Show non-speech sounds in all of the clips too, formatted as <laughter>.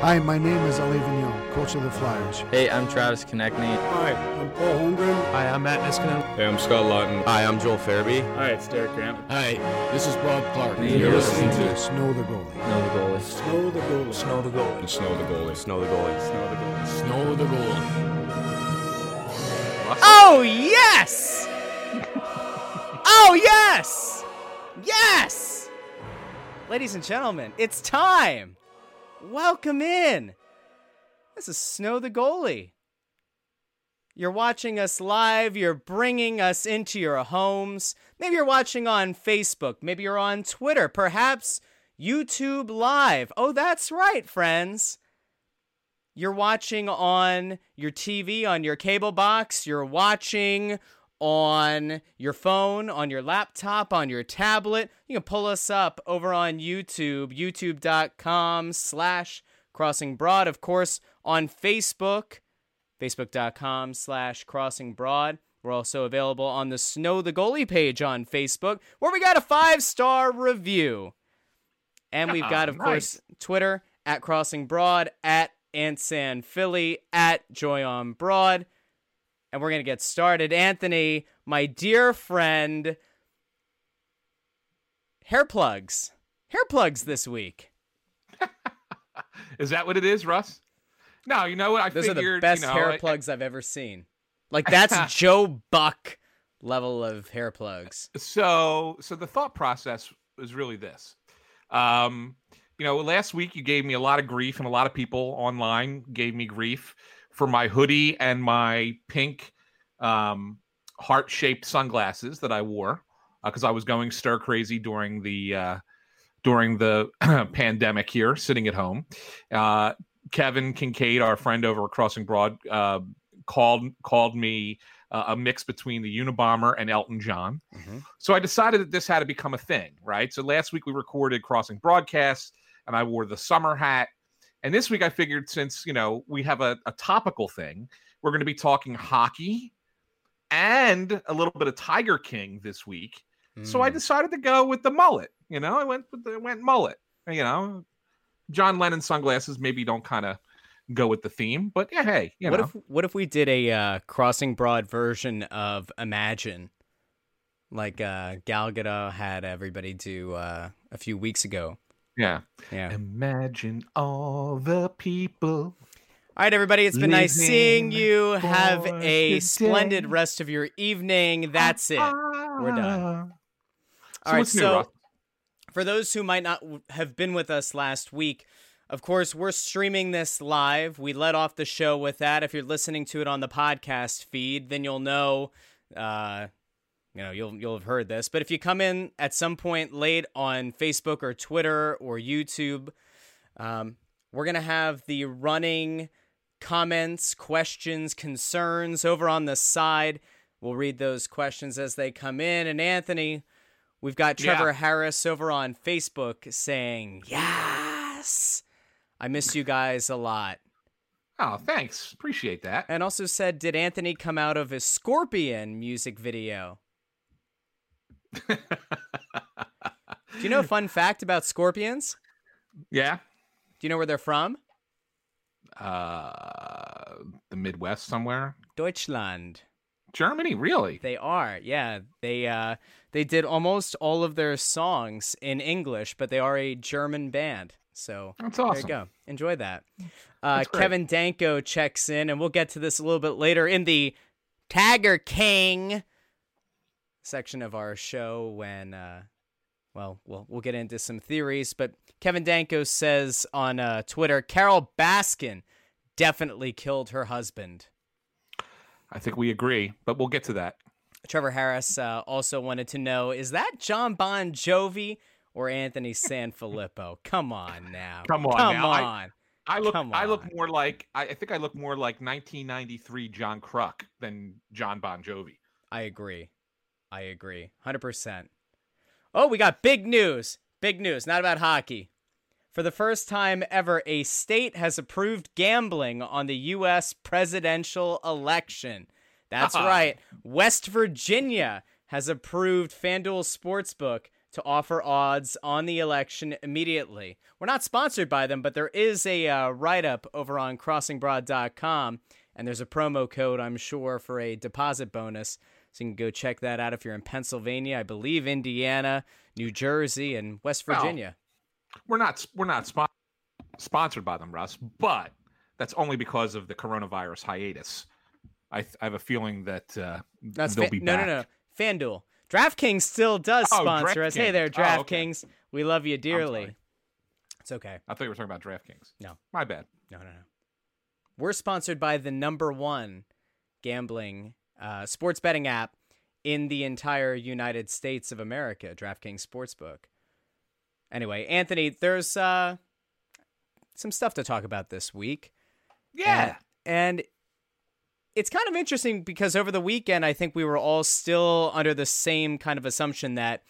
Hi, my name is Alain Vigneault, coach of the Flyers. Hey, I'm Travis Konecny. Hi, I'm Paul Holmgren. Hi, I'm Matt Niskanen. Hey, I'm Scott Laughton. Hi, I'm Joel Farabee. Hi, it's Derek Grant. Hi, this is Bob Clarke. And you're listening to Snow the Goalie. Snow the Goalie. Snow the goalie. Snow the goalie. Snow the goalie. Snow the goalie. Snow the goalie. Snow the goalie. Oh, yes! oh, yes! Yes! Ladies and gentlemen, it's time! Welcome in! This is Snow the Goalie. You're watching us live, you're bringing us into your homes. Maybe you're watching on Facebook, maybe you're on Twitter, perhaps YouTube Live. Oh, that's right, friends. You're watching on your TV, on your cable box, you're watching on your phone, on your laptop, on your tablet. You can pull us up over on YouTube, youtube.com slash crossing broad. Of course, on Facebook, facebook.com slash crossing broad. We're also available on the Snow the Goalie page on Facebook, where we got a five star review. And we've ah, got, of nice. course, Twitter at Crossing Broad, at AntSanPhilly, at Joy on Broad. And we're going to get started. Anthony, my dear friend, hair plugs. Hair plugs this week. <laughs> Is that what it is, Russ? No, you know what? I Those are the best you know, hair I- plugs I've ever seen. Like, <laughs> that's Joe Buck level of hair plugs. so, so the thought process was really this. Um, you know, last week you gave me a lot of grief, and a lot of people online gave me grief for my hoodie and my pink um, heart-shaped sunglasses that I wore because I was going stir crazy during the uh, during the <clears throat> pandemic here, sitting at home. Uh, Kevin Kinkead, our friend over at Crossing Broad, uh, called called me uh, a mix between the Unabomber and Elton John. So I decided that this had to become a thing, right? So last week we recorded Crossing Broadcast, and I wore the summer hat. And this week I figured since you know we have a, a topical thing, we're going to be talking hockey and a little bit of Tiger King this week. So I Mm. decided to go with the mullet. You know, I went with the went mullet. You know, John Lennon sunglasses maybe don't kind of go with the theme, but yeah, hey, you what know, if what if we did a uh, crossing broad version of Imagine, like uh, Gal Gadot had everybody do uh, a few weeks ago? Yeah. Yeah. Imagine all the people. All right, everybody. It's been nice seeing you. Have a splendid rest of your evening. That's it. We're done. So All right, what's new, so for those who might not have been with us last week, of course, we're streaming this live. We let off the show with that. If you're listening to it on the podcast feed, then you'll know, uh, you know, you'll you'll have heard this. But if you come in at some point late on Facebook or Twitter or YouTube, um, we're gonna have the running comments, questions, concerns over on the side. We'll read those questions as they come in. And Anthony, we've got Trevor Yeah. Harris over on Facebook saying, Yes, I miss you guys a lot. Oh, thanks. Appreciate that. And also said, Did Anthony come out of his Scorpion music video? Do you know a fun fact about Scorpions? yeah. Do you know where they're from? Uh, the Midwest somewhere. Deutschland. Germany, really? They are, yeah. They uh they did almost all of their songs in English, but they are a German band. So That's awesome. there you go. Enjoy that. Uh, Kevin Danko checks in, and we'll get to this a little bit later in the Tiger King section of our show when uh well, we'll we'll get into some theories, but Kevin Danko says on uh, Twitter, Carole Baskin definitely killed her husband. I think we agree, but we'll get to that. Trevor Harris uh, also wanted to know is that John Bon Jovi or Anthony Sanfilippo? <laughs> Come on now. Come on Come now. On. I look I look more like I, I think I look more like 1993 John Kruk than John Bon Jovi. I agree. I agree. 100%. Oh, we got big news. Big news, not about hockey. For the first time ever, a state has approved gambling on the U.S. presidential election. That's Ah. right. West Virginia has approved FanDuel Sportsbook to offer odds on the election immediately. We're not sponsored by them, but there is a uh, write up over on crossingbroad.com, and there's a promo code, I'm sure, for a deposit bonus. So you can go check that out if you're in Pennsylvania, I believe Indiana, New Jersey, and West Well, Virginia. We're not we're not spon- sponsored by them, Russ, but that's only because of the coronavirus hiatus. I, th- I have a feeling that uh, That's they'll fa- be no, back. no, no. FanDuel. DraftKings still does Oh, sponsor us. Hey there, DraftKings. Oh, okay. We love you dearly. It's okay. I thought you were talking about DraftKings. No. my bad. No, no, no. We're sponsored by the number one gambling uh, sports betting app in the entire United States of America, DraftKings Sportsbook. Anyway, Anthony, there's uh, some stuff to talk about this week. Yeah, And it's kind of interesting because over the weekend, I think we were all still under the same kind of assumption that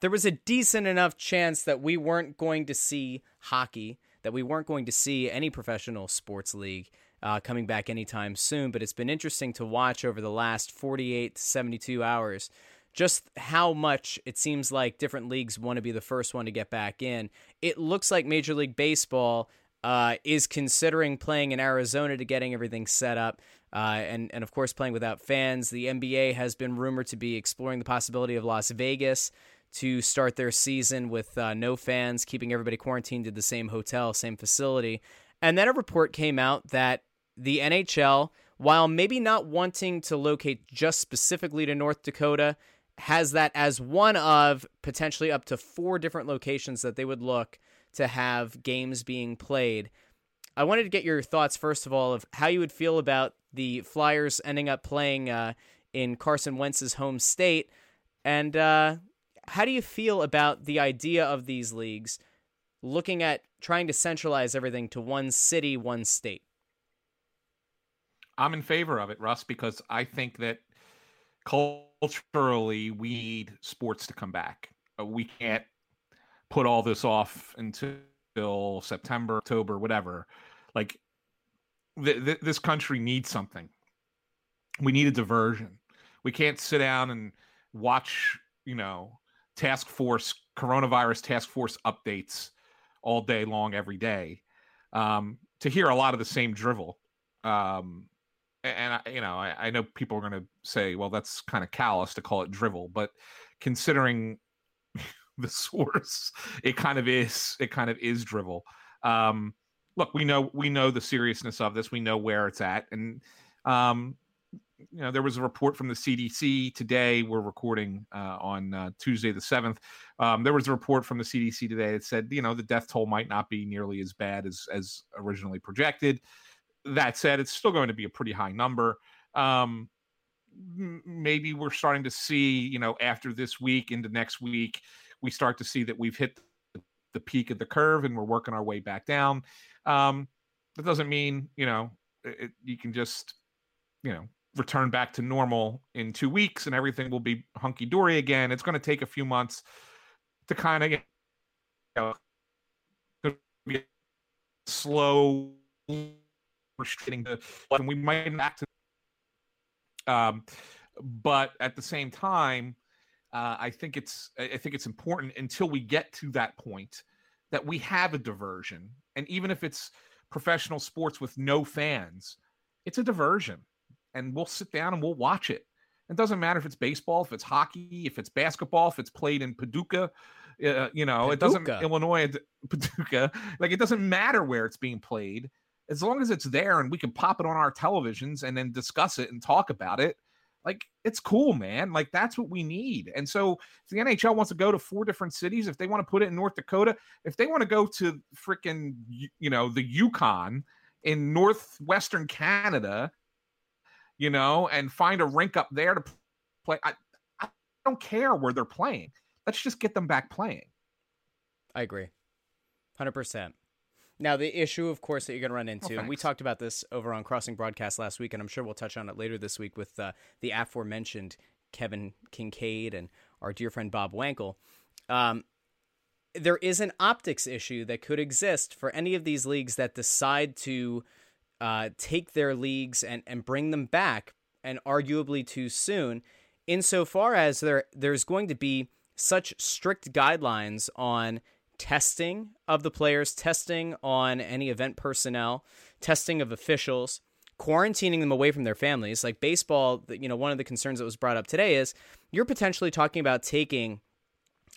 there was a decent enough chance that we weren't going to see hockey, that we weren't going to see any professional sports league uh, coming back anytime soon. But it's been interesting to watch over the last 48 to 72 hours just how much it seems like different leagues want to be the first one to get back in. It looks like Major League Baseball uh, is considering playing in Arizona to getting everything set up. Uh, and, and of course, playing without fans. The NBA has been rumored to be exploring the possibility of Las Vegas to start their season with uh, no fans, keeping everybody quarantined at the same hotel, same facility. And then a report came out that the NHL, while maybe not wanting to locate just specifically to North Dakota, has that as one of potentially up to four different locations that they would look to have games being played. I wanted to get your thoughts, first of all, of how you would feel about the Flyers ending up playing uh, in Carson Wentz's home state, and uh, how do you feel about the idea of these leagues looking at trying to centralize everything to one city, one state? I'm in favor of it, Russ, because I think that culturally we need sports to come back. Uh, We can't put all this off until September, October, whatever. Like th- th- this country needs something. We need a diversion. We can't sit down and watch, you know, task force coronavirus task force updates all day long every day um, to hear a lot of the same drivel. Um, and I, you know, I, I know people are going to say, well, that's kind of callous to call it drivel, but considering <laughs> the source, it kind of is. It kind of is drivel. Um, look, we know we know the seriousness of this. We know where it's at, and um, you know, there was a report from the CDC today. We're recording uh, on uh, Tuesday the seventh. Um, there was a report from the CDC today that said, you know, the death toll might not be nearly as bad as as originally projected. That said, it's still going to be a pretty high number. Um, maybe we're starting to see, you know, after this week into next week, we start to see that we've hit the peak of the curve and we're working our way back down. Um, that doesn't mean, you know, it, you can just, you know, return back to normal in two weeks and everything will be hunky dory again. It's going to take a few months to kind of, get, you know, slow restricting the, and we might to, um, but at the same time, uh, I think it's I think it's important until we get to that point that we have a diversion, and even if it's professional sports with no fans, it's a diversion, and we'll sit down and we'll watch it. It doesn't matter if it's baseball, if it's hockey, if it's basketball, if it's played in Paducah. Uh, you know, it doesn't Paducah. Illinois, <laughs> Paducah. Like it doesn't matter where it's being played, as long as it's there and we can pop it on our televisions and then discuss it and talk about it. Like it's cool, man. Like that's what we need. And so if the NHL wants to go to four different cities, if they want to put it in North Dakota, if they want to go to freaking you know the Yukon in northwestern Canada, you know, and find a rink up there to play. I, I don't care where they're playing. Let's just get them back playing. I agree. 100%. Now, the issue, of course, that you're going to run into, and we talked about this over on Crossing Broadcast last week, and I'm sure we'll touch on it later this week with uh, the aforementioned Kevin Kinkead and our dear friend Bob Wankel. Um, there is an optics issue that could exist for any of these leagues that decide to uh, take their leagues and, and bring them back, and arguably too soon, insofar as there there's going to be such strict guidelines on testing of the players, testing on any event personnel, testing of officials, quarantining them away from their families. Like baseball, you know, one of the concerns that was brought up today is you're potentially talking about taking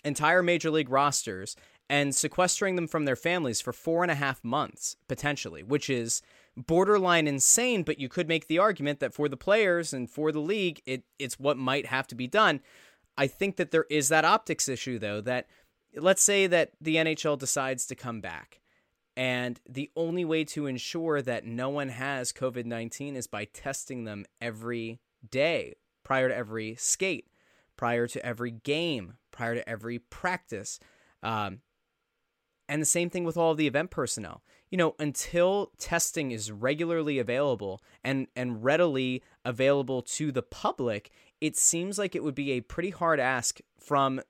entire major league rosters and sequestering them from their families for four and a half months, potentially, which is borderline insane, but you could make the argument that for the players and for the league, it, it's what might have to be done. I think that there is that optics issue, though, that let's say that the NHL decides to come back. And the only way to ensure that no one has COVID 19 is by testing them every day prior to every skate, prior to every game, prior to every practice. Um, and the same thing with all the event personnel. You know, until testing is regularly available and, and readily available to the public, it seems like it would be a pretty hard ask from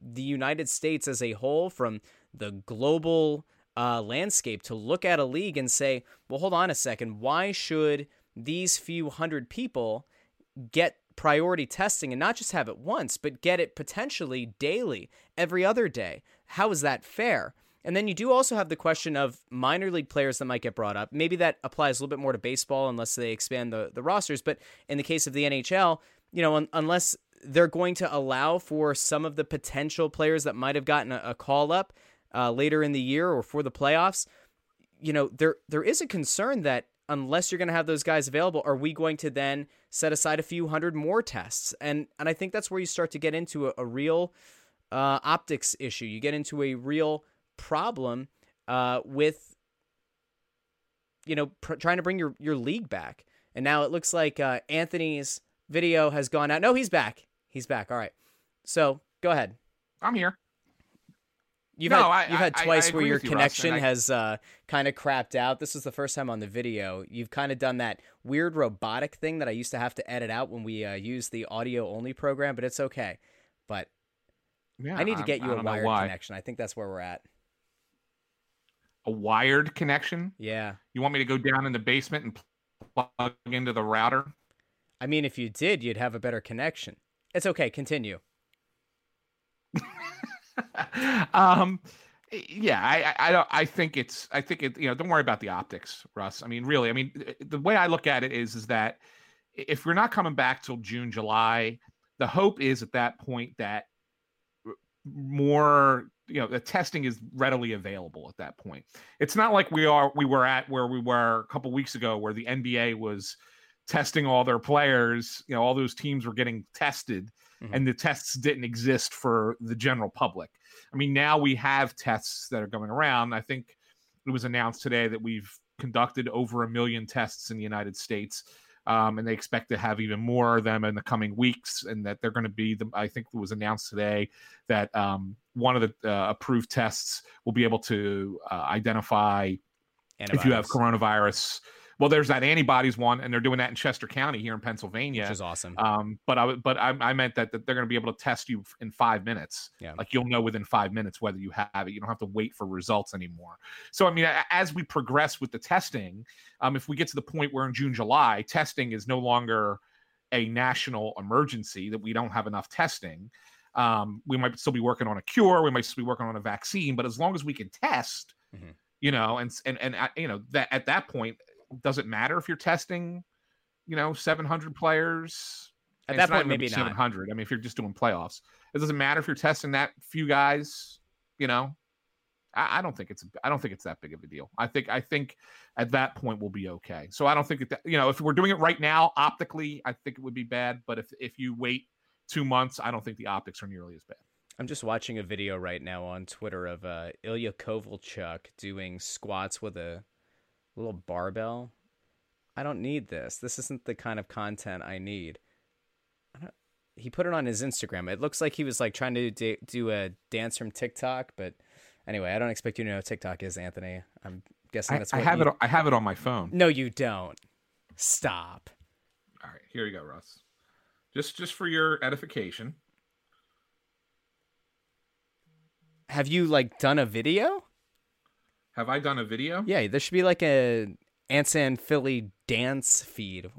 the United States as a whole, from the global uh, landscape, to look at a league and say, well, hold on a second, why should these few hundred people get priority testing and not just have it once, but get it potentially daily, every other day? How is that fair? And then you do also have the question of minor league players that might get brought up. Maybe that applies a little bit more to baseball unless they expand the, the rosters. But in the case of the NHL, you know, un- unless they're going to allow for some of the potential players that might have gotten a, a call up uh, later in the year or for the playoffs, you know, there there is a concern that unless you're going to have those guys available, are we going to then set aside a few hundred more tests? And and I think that's where you start to get into a, a real uh, optics issue. You get into a real problem uh, with you know pr- trying to bring your your league back. And now it looks like uh, Anthony's video has gone out. No, he's back. He's back. All right. So go ahead. I'm here. You've No, had I- you've had I- I twice where your you, connection I- has uh, kind of crapped out. This is the first time on the video. You've kind of done that weird robotic thing that I used to have to edit out when we uh, used the audio only program, but it's okay. But Yeah, I need to get I you a wired connection. I think that's where we're at. A wired connection. Yeah. You want me to go down in the basement and plug into the router? I mean, if you did, you'd have a better connection. It's okay. Continue. <laughs> um, yeah, I, I, don't. I think it's. I think it. You know, don't worry about the optics, Russ. I mean, really. I mean, the way I look at it is, is that if we're not coming back till June, July, the hope is at that point that more you know the testing is readily available at that point it's not like we are we were at where we were a couple weeks ago where the nba was testing all their players you know all those teams were getting tested Mhm. and the tests didn't exist for the general public. I mean now we have tests that are going around. I think it was announced today that we've conducted over a million tests in the united states um, and they expect to have even more of them in the coming weeks and that they're going to be the i think it was announced today that um, one of the uh, approved tests will be able to uh, identify if you have coronavirus well there's that antibodies one and they're doing that in chester county here in pennsylvania which is awesome. um, but I but I, I meant that, that they're going to be able to test you in five minutes. Yeah. Like you'll know within five minutes whether you have it. You don't have to wait for results anymore. So I mean, as we progress with the testing, um, if we get to the point where in June, July, testing is no longer a national emergency that we don't have enough testing. Um, we might still be working on a cure. We might still be working on a vaccine. But as long as we can test, Mhm. you know, and and and uh, you know that at that point, does it matter if you're testing, you know, 700 players? At that not point, maybe not. 700. I mean, if you're just doing playoffs, it doesn't matter if you're testing that few guys. You know, I, I don't think it's I don't think it's that big of a deal. I think I think at that point we'll be okay. So I don't think that you know if we're doing it right now optically, I think it would be bad. But if if you wait two months, I don't think the optics are nearly as bad. I'm just watching a video right now on Twitter of uh, Ilya Kovalchuk doing squats with a little barbell. I don't need this. This isn't the kind of content I need. I don't, he put it on his Instagram. It looks like he was like trying to do, do a dance from TikTok, but anyway, I don't expect you to know what TikTok is, Anthony. I'm guessing I, that's I what have you... it. I have it on my phone. No, you don't. Stop. All right, here you go, Russ. Just just for your edification. Have you like done a video? Have I done a video? Yeah, there should be like a AntSanPhilly dance feed.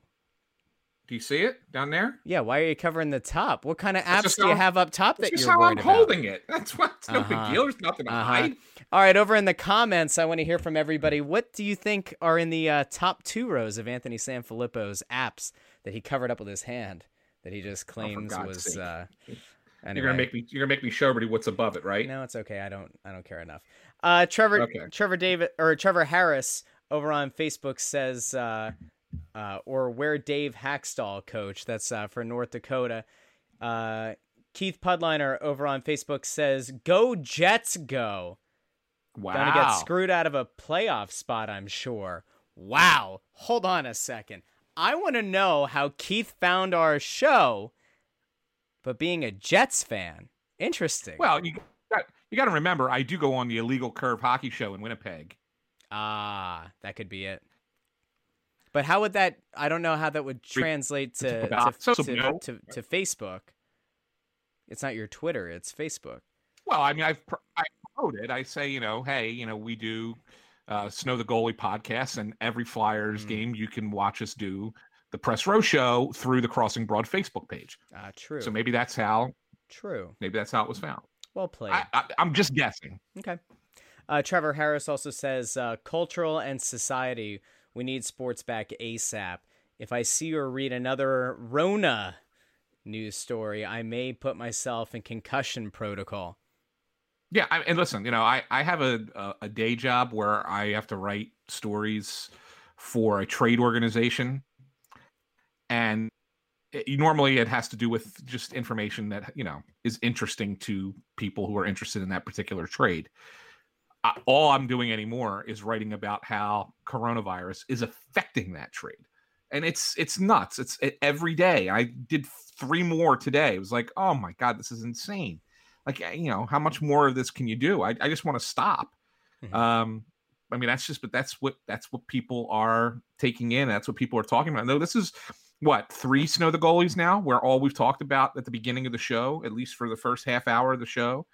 Do you see it down there? Yeah, why are you covering the top? What kind of apps do you how- have up top that you're how worried I'm about? holding it. <laughs> That's what. It's no Uh-huh. big deal. There's nothing to Uh-huh. hide. All right, over in the comments, I want to hear from everybody. What do you think are in the uh, top two rows of Anthony Sanfilippo's apps that he covered up with his hand that he just claims Oh, was? Uh, You're gonna make me. You're gonna make me show everybody what's above it, right? No, it's okay. I don't. I don't care enough. Uh, Trevor. Okay. Trevor David or Trevor Harris over on Facebook says, uh, uh, or where Dave Hakstol coach. That's uh, for North Dakota. Uh, Keith Pudliner over on Facebook says, "Go Jets, go!" Wow. Gonna get screwed out of a playoff spot, I'm sure. Wow. Hold on a second. I want to know how Keith found our show, but being a Jets fan, interesting. Well, you you got to remember, I do go on the illegal curve hockey show in Winnipeg. Ah, that could be it. But how would that? I don't know how that would translate to to, to, no. to, to Facebook. It's not your Twitter; it's Facebook. Well, I mean, I've I promote it. I say, you know, hey, you know, we do uh, Snow the Goalie podcast, and every Flyers Mm. game you can watch us do the Press Row Show through the Crossing Broad Facebook page. Ah, true. So maybe that's how true. maybe that's how it was found. Well played. I, I'm just guessing. Okay. Uh, Trevor Harris also says uh, cultural and society. We need sports back ASAP. If I see or read another Rona news story, I may put myself in concussion protocol. Yeah, I, and listen, you know, I I have a, a a day job where I have to write stories for a trade organization, and it, normally it has to do with just information that you know is interesting to people who are interested in that particular trade. I, all I'm doing anymore is writing about how coronavirus is affecting that trade, and it's it's nuts. It's it, every day. I did three more today. It was like, oh my god, this is insane like eh, you know how much more of this can you do i, I just want to stop Mhm. um i mean that's just but that's what that's what people are taking in that's what people are talking about no this is what three snow the goalies now where all we've talked about at the beginning of the show at least for the first half hour of the show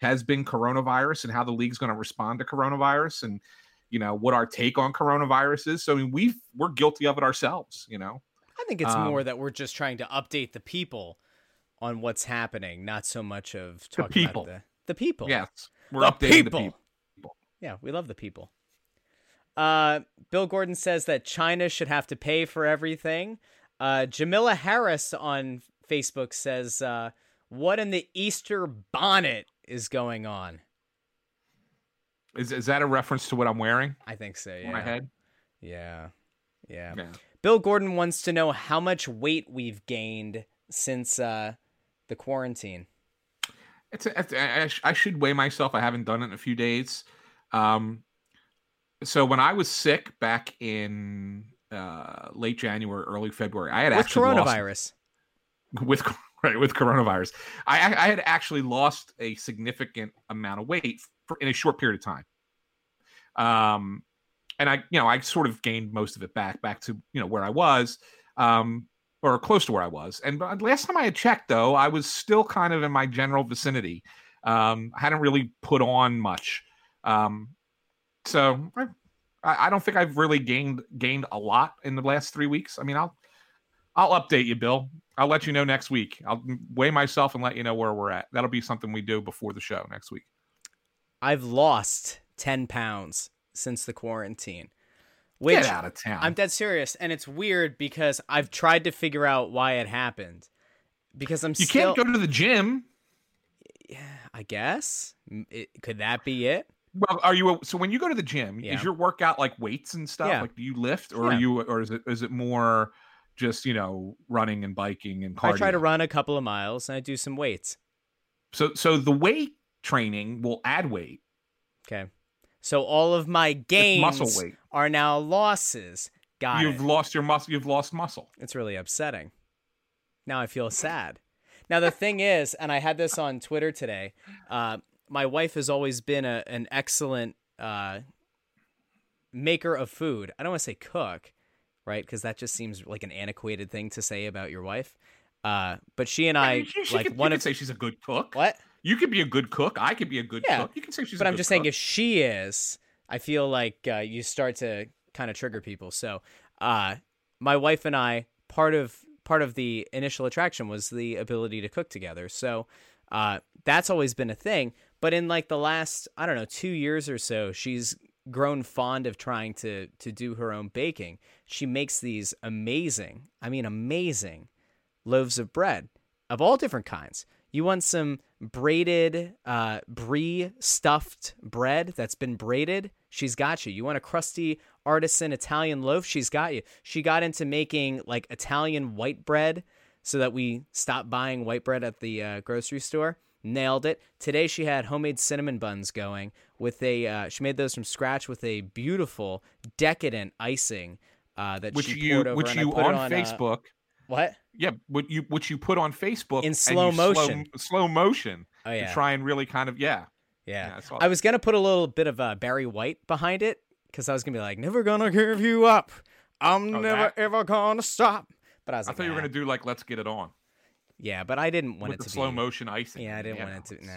has been coronavirus and how the league's going to respond to coronavirus and you know what our take on coronavirus is so i mean we've we're guilty of it ourselves you know I think it's Um, more that we're just trying to update the people on what's happening, not so much of talking people. about the the people. yes we're the updating people. the people Yeah, we love the people. Uh, Bill Gordon says that China should have to pay for everything. Uh, Jamila Harris on Facebook says, uh, "What in the Easter bonnet is going on?" is, is that a reference to what i'm wearing I think so. Yeah. my head Yeah. Yeah. yeah Bill Gordon wants to know how much weight we've gained since uh, the quarantine. It's, a, it's a- I, sh- I should weigh myself. I haven't done it in a few days. Um, so when I was sick back in uh, late January, early February, I had With actually lost- coronavirus. with <laughs> right with coronavirus. I, I had actually lost a significant amount of weight for, in a short period of time. Um, and I you know I sort of gained most of it back back to you know where I was. Um, or close to where I was. And but last time I had checked, though, I was still kind of in my general vicinity. Um, I hadn't really put on much. Um, so I, I I don't think I've really gained gained a lot in the last three weeks. I mean, I'll I'll update you, Bill. I'll let you know next week. I'll weigh myself and let you know where we're at. That'll be something we do before the show next week. I've lost 10 pounds since the quarantine. Which Get out of town. I'm dead serious, and it's weird because I've tried to figure out why it happened. Because I'm you still, can't go to the gym. Yeah, I guess, it, could that be it? Well, are you so when you go to the gym? Yeah. Is your workout like weights and stuff? Yeah. Like, do you lift, or Yeah. are you, or is it is it more just you know running and biking and cardio? I try to run a couple of miles and I do some weights. So so the weight training will add weight, Okay, so all of my gains muscle weight. are now losses. Got you've it. lost your muscle. You've lost muscle. It's really upsetting. Now I feel sad. Now the thing is, and I had this on Twitter today. Uh, my wife has always been a, an excellent uh, maker of food. I don't want to say cook, right? Because that just seems like an antiquated thing to say about your wife. Uh, but she and I You- you like could, one you of say she's a good cook. what? You could be a good cook. I could be a good Yeah, cook. You can say she's. but i I'm just saying if she is, I feel like uh, you start to kind of trigger people. So, uh, my wife and I, part of part of the initial attraction was the ability to cook together. So uh, that's always been a thing. But in like the last, I don't know, two years or so, she's grown fond of trying to to do her own baking. She makes these amazing, I mean amazing loaves of bread of all different kinds. You want some braided uh, brie stuffed bread that's been braided? She's got you. You want a crusty artisan Italian loaf? She's got you. She got into making like Italian white bread so that we stopped buying white bread at the uh, grocery store. Nailed it. Today she had homemade cinnamon buns going with a. Uh, she made those from scratch with a beautiful decadent icing uh, that which she you poured over. which you put it on, uh, Facebook. what? yeah, what you which you put on Facebook In slow motion. slow, slow motion Oh to yeah. try and really kind of yeah. Yeah. I I was gonna put a little bit of uh, Barry White behind it because I was gonna be like, "Never gonna give you up. I'm Oh, never that? ever gonna stop." But I was I like, thought you were gonna do like let's get it on Yeah, but I didn't want with it the to slow be. motion icing. Yeah, I didn't Yeah, want it to. it's-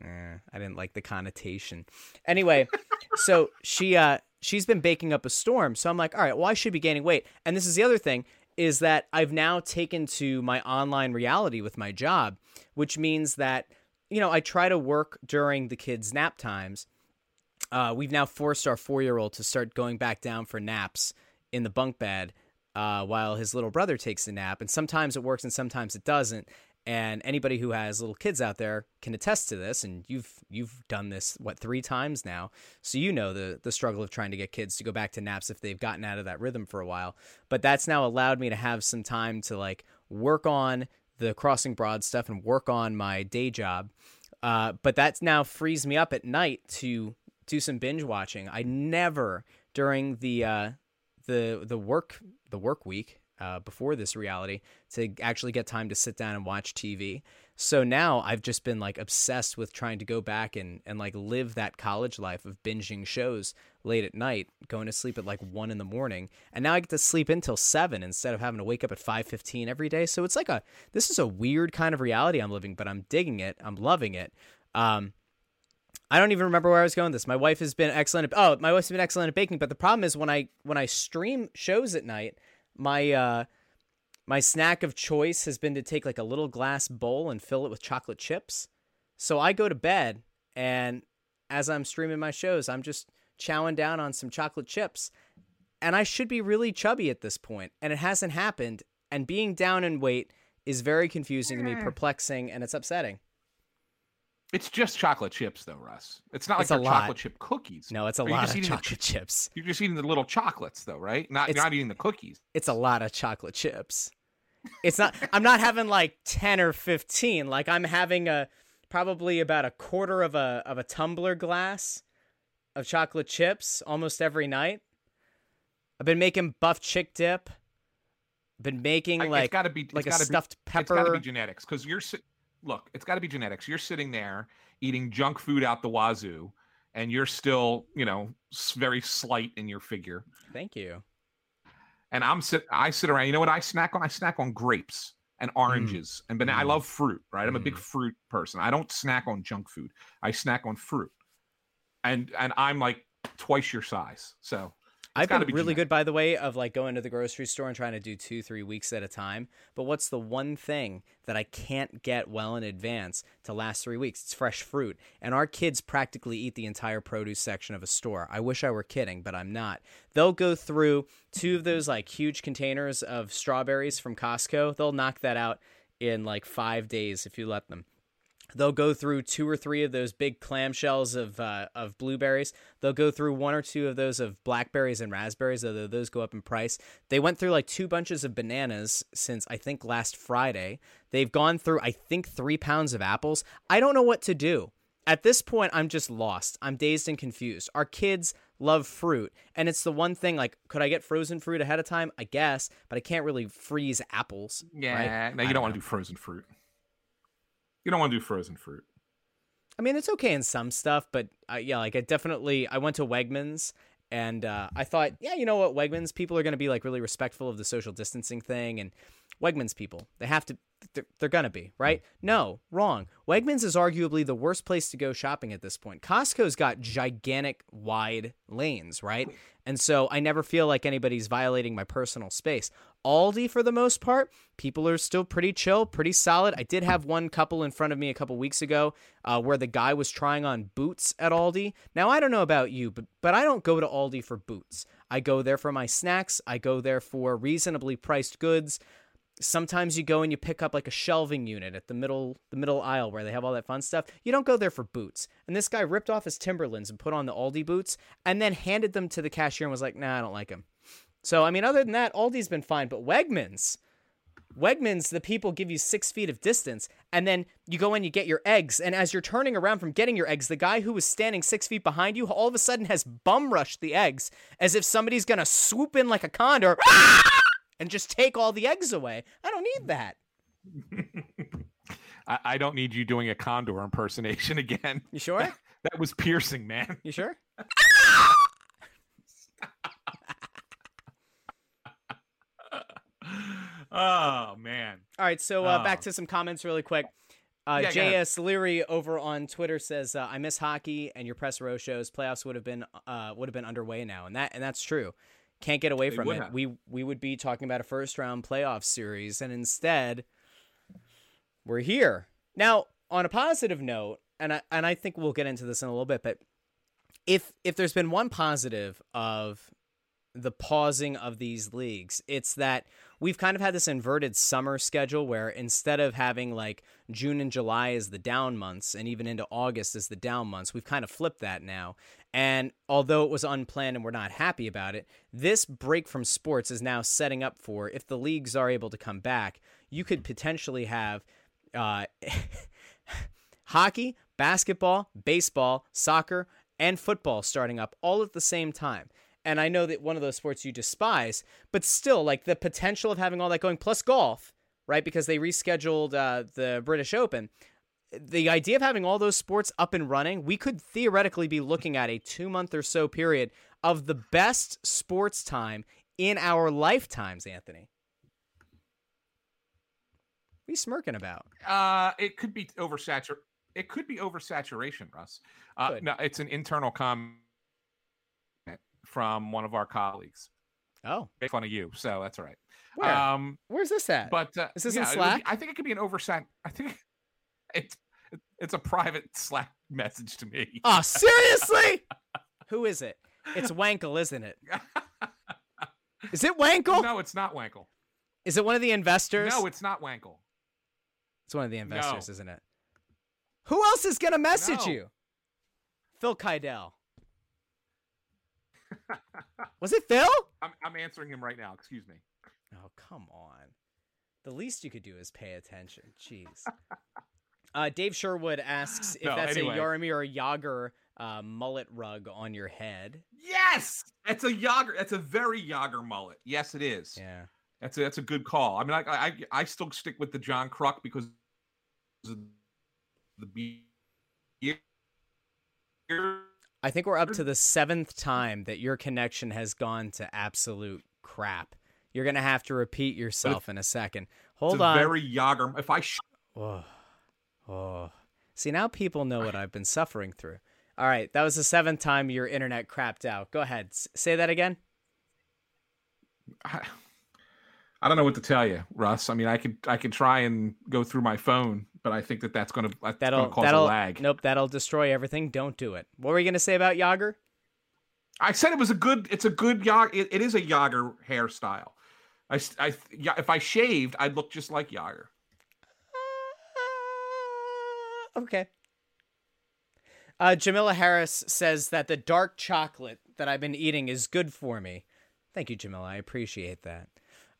No, I didn't like the connotation. Anyway, <laughs> so she uh she's been baking up a storm. So I'm like, all right, well I should be gaining weight. And this is the other thing is that I've now taken to my online reality with my job, which means that you know I try to work during the kids' nap times. Uh, we've now forced our four year old to start going back down for naps in the bunk bed uh, while his little brother takes a nap. And sometimes it works and sometimes it doesn't. And anybody who has little kids out there can attest to this. And you've you've done this what three times now, so you know the the struggle of trying to get kids to go back to naps if they've gotten out of that rhythm for a while. But that's now allowed me to have some time to like work on the crossing broad stuff and work on my day job. Uh, but that's now frees me up at night to do some binge watching. I never during the uh, the the work the work week uh, before this reality to actually get time to sit down and watch TV. So now I've just been like obsessed with trying to go back and and like live that college life of binging shows late at night, going to sleep at like one in the morning, and now I get to sleep until seven instead of having to wake up at five fifteen every day. So it's like a this is a weird kind of reality I'm living, but I'm digging it. I'm loving it. Um, I don't even remember where I was going with this. My wife has been excellent. At, oh, my wife's been excellent at baking, but the problem is when I when I stream shows at night, my uh my snack of choice has been to take like a little glass bowl and fill it with chocolate chips. So I go to bed and as I'm streaming my shows, I'm just chowing down on some chocolate chips. And I should be really chubby at this point, and it hasn't happened. And being down in weight is very confusing to me, perplexing, and it's upsetting. It's just chocolate chips, though, Russ. It's not It's like a lot. chocolate chip cookies. No, it's a Are lot of eating the chocolate chips. You're just eating the little chocolates, though, right? Not It's- not eating the cookies. it's a lot of chocolate chips. It's not <laughs> I'm not having like 10 or 15. Like I'm having a probably about a quarter of a of a tumbler glass of chocolate chips almost every night. I've been making buff chick dip. Been making like it's got to be like it's a gotta stuffed Be, it's got to pepper. be genetics because you're look. It's got to be genetics. You're sitting there eating junk food out the wazoo, and you're still, you know, very slight in your figure. Thank you. And I'm sit. I sit around. You know what I snack on? I snack on grapes and oranges and banana. I Mm. love fruit. Right. I'm a big Mm. fruit person. I don't snack on junk food. I snack on fruit. And and I'm like twice your size. So I've been be really genetic. good, by the way, of like going to the grocery store and trying to do two, three weeks at a time. But what's the one thing that I can't get well in advance to last three weeks? It's fresh fruit. And our kids practically eat the entire produce section of a store. I wish I were kidding, but I'm not. They'll go through two of those like huge containers of strawberries from Costco. They'll knock that out in like five days if you let them. They'll go through two or three of those big clamshells of uh, of blueberries. They'll go through one or two of those of blackberries and raspberries, although those go up in price. They went through like two bunches of bananas since I think last Friday. They've gone through I think three pounds of apples. I don't know what to do. At this point, I'm just lost. I'm dazed and confused. Our kids love fruit, and it's the one thing like, could I get frozen fruit ahead of time? I guess, but I can't really freeze apples. yeah. right? No, I you don't want to do frozen fruit. You don't want to do frozen fruit. I mean, it's okay in some stuff, but uh, yeah, like I definitely I went to Wegmans and uh, I thought, yeah, you know what, Wegmans people are going to be like really respectful of the social distancing thing, and Wegmans people they have to they're, they're gonna be right. No, wrong. Wegmans is arguably the worst place to go shopping at this point. Costco's got gigantic wide lanes, right? And so I never feel like anybody's violating my personal space. Aldi, for the most part, people are still pretty chill, pretty solid. I did have one couple in front of me a couple weeks ago uh, where the guy was trying on boots at Aldi. Now, I don't know about you, but, but I don't go to Aldi for boots. I go there for my snacks, I go there for reasonably priced goods sometimes you go and you pick up like a shelving unit at the middle the middle aisle where they have all that fun stuff. You don't go there for boots. And this guy ripped off his timberlands and put on the aldi boots and then handed them to the cashier and was like nah i don't like them so i mean other than that aldi's been fine. But wegmans wegmans the people give you six feet of distance and then you go in you get your eggs. And as you're turning around from getting your eggs the guy who was standing six feet behind you all of a sudden has bum rushed the eggs as if somebody's gonna swoop in like a condor <laughs> and just take all the eggs away. I don't need that. <laughs> I, I don't need you doing a condor impersonation again. You sure? That was piercing, man. You sure? <laughs> oh man. All right, so uh, back Oh. to some comments really quick. Uh, Yeah. J.S. Leary over on Twitter says, uh, "I miss hockey, and your press row shows. Playoffs would have been uh, would have been underway now, and that and that's true. Can't get away They from it. have. We we would be talking about a first round playoff series, and instead, we're here now. On a positive note, and I and I think we'll get into this in a little bit, but if if there's been one positive of the pausing of these leagues. It's that we've kind of had this inverted summer schedule where instead of having like June and July as the down months and even into August as the down months, we've kind of flipped that now. And although it was unplanned and we're not happy about it, this break from sports is now setting up for if the leagues are able to come back, you could potentially have uh, <laughs> hockey, basketball, baseball, soccer, and football starting up all at the same time. And I know that one of those sports you despise, but still, like the potential of having all that going, plus golf, right? Because they rescheduled uh, the British Open. The idea of having all those sports up and running, we could theoretically be looking at a two month or so period of the best sports time in our lifetimes, Anthony. What are you smirking about? Uh, it could be oversatur. It could be oversaturation, Russ. Uh, no, it's an internal comment from one of our colleagues. Oh, Make fun of you, so that's all right. where? Um, Where's this at? but uh, Is this in yeah, be- Slack? I think it could be an oversat. I think <laughs> it's it's a private <laughs> Slack message to me. Oh, seriously? Who is it? It's Wankle, isn't it? <laughs> Is it Wankle? no, it's not Wankel. Is it one of the investors? No, it's not Wankel. it's one of the investors, No. isn't it? Who else is gonna message No. you? Phil Kydell. Was it Phil? I'm I'm answering him right now. Excuse me. Oh, come on. The least you could do is pay attention. Jeez. Uh, Dave Sherwood asks if No, that's anyway. a Jaromir Jagr uh, mullet rug on your head. Yes, it's a Jagr. That's a very Jagr mullet. Yes, it is. Yeah. That's a, that's a good call. I mean, I, I I still stick with the John Kruk because of the beard. I think we're up to the seventh time that your connection has gone to absolute crap. You're gonna have to repeat yourself in a second. Hold on. very Jagr. If I sh- Oh, oh. See now people know what <sighs> I've been suffering through. All right, that was the seventh time your internet crapped out. Go ahead, S- say that again. I, <sighs> I don't know what to tell you, Russ. I mean, I could I could try and go through my phone, but I think that that's going to that's That'll going to cause that'll a lag. nope. That'll destroy everything. Don't do it. What were you gonna say about Jagr? I said it was a good. It's a good Jagr. It, it is a Jagr hairstyle. I, yeah, if I shaved, I'd look just like Jagr. Uh, okay. Uh, Jamila Harris says that the dark chocolate that I've been eating is good for me. Thank you, Jamila. I appreciate that.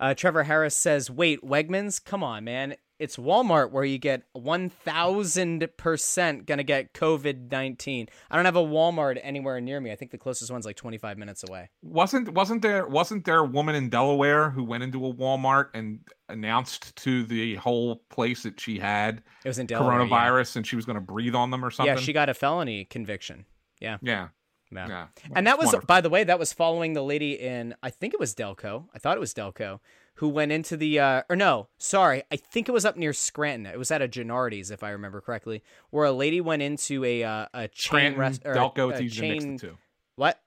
Uh, Trevor Harris says, "Wait, Wegmans? Come on, man! It's Walmart where you get one thousand percent gonna get COVID nineteen. I don't have a Walmart anywhere near me. I think the closest one's like twenty five minutes away. Wasn't wasn't there wasn't there a woman in Delaware who went into a Walmart and announced to the whole place that she had It was in Delaware. yeah. coronavirus and she was going to breathe on them or something? Yeah, she got a felony conviction. Yeah, Yeah. Yeah. Yeah. And that was, Wonderful. by the way, that was following the lady in, I think it was Delco. I thought it was Delco, who went into the, uh, or no, sorry, I think it was up near Scranton. It was at a Gennardi's, if I remember correctly, where a lady went into a uh, a chain Scranton, rest or a- Delco, a it's easy to chain, mix the two. What?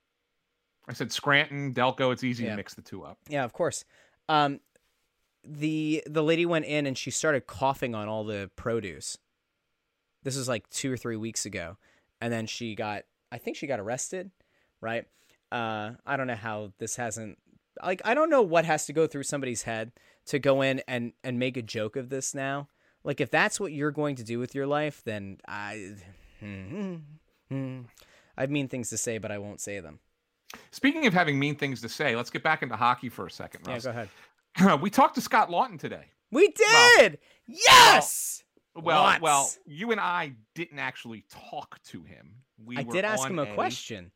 I said Scranton, Delco, it's easy Yeah. to mix the two up. Yeah, of course. Um, the the lady went in and she started coughing on all the produce. This was like two or three weeks ago, and then she got, I think she got arrested, right? Uh, I don't know how this hasn't, like, I don't know what has to go through somebody's head to go in and and make a joke of this now. Like, if that's what you're going to do with your life, then I, <laughs> I mean things to say, but I won't say them. Speaking of having mean things to say, let's get back into hockey for a second, Yeah, go ahead. <clears throat> we talked to Scott Laughton today. We did. yes. Well, Lots. well, you and I didn't actually talk to him. We I did ask him a question.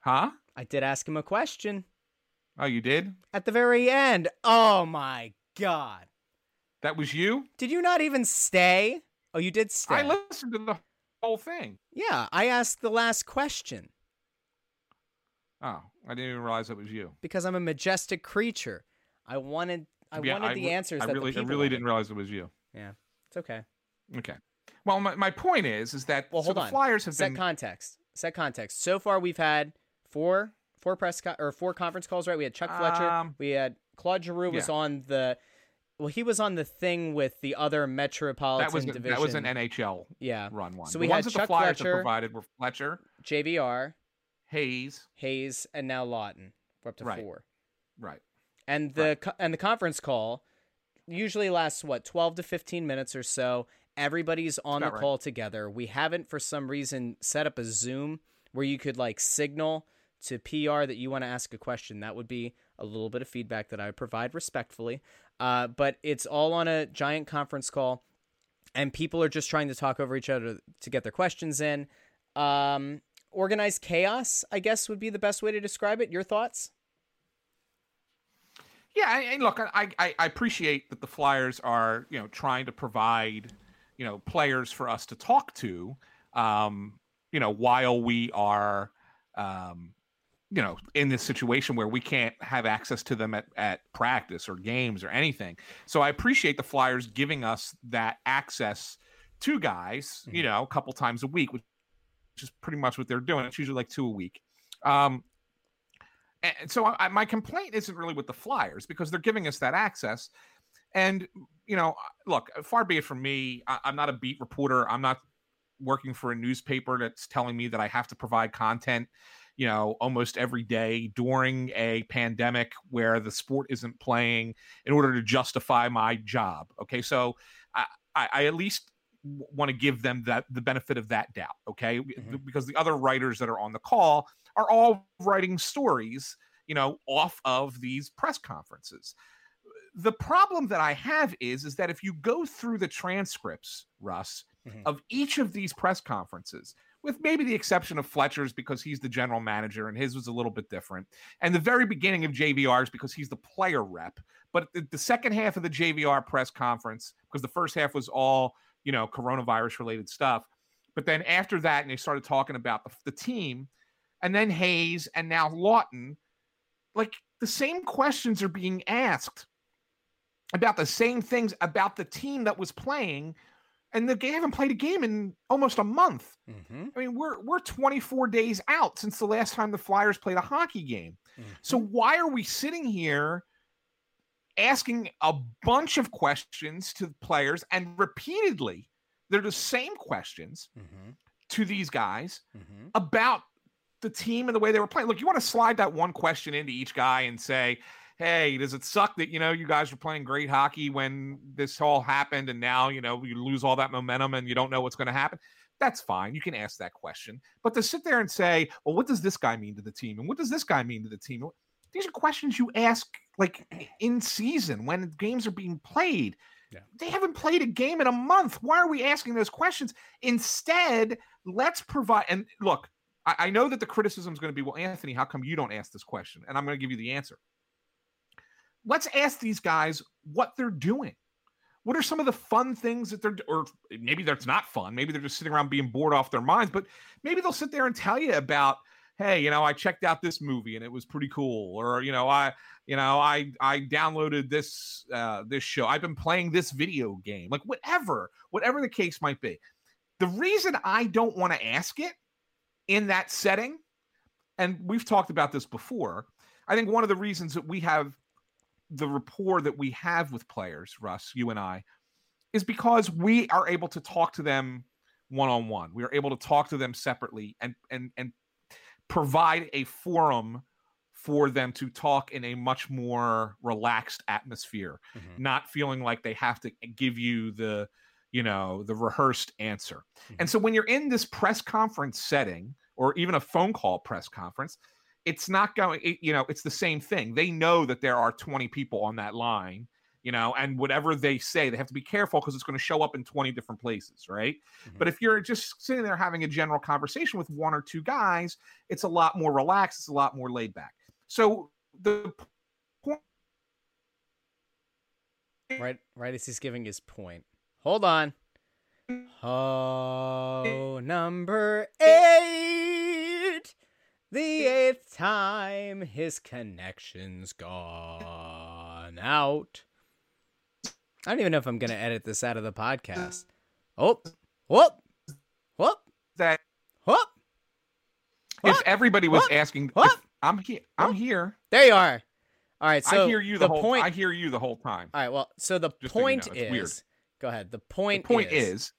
Huh? I did ask him a question Oh, you did? at the very end. Oh my god. That was you? Did you not even stay? Oh, you did stay. I listened to the whole thing. yeah, I asked the last question Oh, I didn't even realize it was you. because I'm a majestic creature. I wanted I Yeah, wanted the answers I that really, the people I really didn't realize it was you. Yeah. It's okay. Okay. Well, my, my point is, is that Well, so hold the on. Flyers have Set been context. Set context. So far we've had four four press co- or four conference calls, right? We had Chuck Fletcher, Um, we had Claude Giroux was yeah. on the well, he was on the thing with the other metropolitan that was division. that was an NHL yeah. run one. So the we ones had that Chuck the Flyers Fletcher. provided were Fletcher, JVR, Hayes, Hayes, and now Laughton. We're up to Right. four. right? And the co- and the conference call usually lasts what twelve to fifteen minutes or so. Everybody's on the right. call together. We haven't for some reason set up a Zoom where you could like signal to PR that you want to ask a question. That would be a little bit of feedback that I would provide respectfully. Uh, but it's all on a giant conference call, and people are just trying to talk over each other to get their questions in. Um, organized chaos, I guess, would be the best way to describe it. Your thoughts? Yeah, and look, I, I I appreciate that the Flyers are you know trying to provide you know players for us to talk to, um, you know while we are um, you know in this situation where we can't have access to them at at practice or games or anything. So I appreciate the Flyers giving us that access to guys, you know, a couple times a week, which is pretty much what they're doing. It's usually like two a week. Um, and so I, my complaint isn't really with the Flyers because they're giving us that access. And you know, look, far be it from me. I, I'm not a beat reporter. I'm not working for a newspaper that's telling me that I have to provide content. You know, almost every day during a pandemic where the sport isn't playing in order to justify my job. Okay, so I, I, I at least want to give them that the benefit of that doubt. Okay, Mhm. because the other writers that are on the call are all writing stories, you know, off of these press conferences. The problem that I have is is that if you go through the transcripts, Russ, Mhm. of each of these press conferences, with maybe the exception of Fletcher's because he's the general manager and his was a little bit different, and the very beginning of JVR's because he's the player rep, but the, the second half of the JVR press conference, because the first half was all you know coronavirus related stuff, but then after that, and they started talking about the, the team, and then Hayes and now Laughton, like the same questions are being asked about the same things about the team that was playing, and they haven't played a game in almost a month. Mm-hmm. I mean, we're we're 24 days out since the last time the Flyers played a hockey game. So why are we sitting here asking a bunch of questions to players and repeatedly they're the same questions Mm-hmm. to these guys Mm-hmm. about the team and the way they were playing. Look, you want to slide that one question into each guy and say, "Hey, does it suck that you know you guys were playing great hockey when this all happened, and now you know you lose all that momentum and you don't know what's going to happen?" That's fine. You can ask that question, but to sit there and say, "Well, what does this guy mean to the team, and what does this guy mean to the team?" These are questions you ask like in season when games are being played. Yeah. They haven't played a game in a month. Why are we asking those questions? Instead, let's provide. And look, I, I know that the criticism is going to be, well, Anthony, how come you don't ask this question? And I'm going to give you the answer. Let's ask these guys what they're doing. What are some of the fun things that they're, or maybe that's not fun. Maybe they're just sitting around being bored off their minds, but maybe they'll sit there and tell you about, hey, you know, I checked out this movie and it was pretty cool, or you know, I, you know, I I downloaded this uh, this show. I've been playing this video game, like whatever, whatever the case might be. The reason I don't want to ask it in that setting, and we've talked about this before. I think one of the reasons that we have the rapport that we have with players, Russ, you and I, is because we are able to talk to them one on one. We are able to talk to them separately and and and provide a forum for them to talk in a much more relaxed atmosphere, Mhm. not feeling like they have to give you the you know the rehearsed answer. Mhm. And so when you're in this press conference setting or even a phone call press conference, it's not going it, you know it's the same thing they know that there are 20 people on that line you know and whatever they say they have to be careful because it's going to show up in 20 different places right Mhm. but if you're just sitting there having a general conversation with one or two guys it's a lot more relaxed it's a lot more laid back so the point Right, right as he's giving his point. Hold on. Oh, number eight. The eighth time his connection's gone out. I don't even know if I'm gonna edit this out of the podcast. Oh, whoop, whoop, that whoop. if everybody was What? asking What? if i'm here i'm here There you are. All right, so i hear you the, whole point. i hear you the whole time All right, well, so the Just so you know, point is. weird. Go ahead. The the point. point is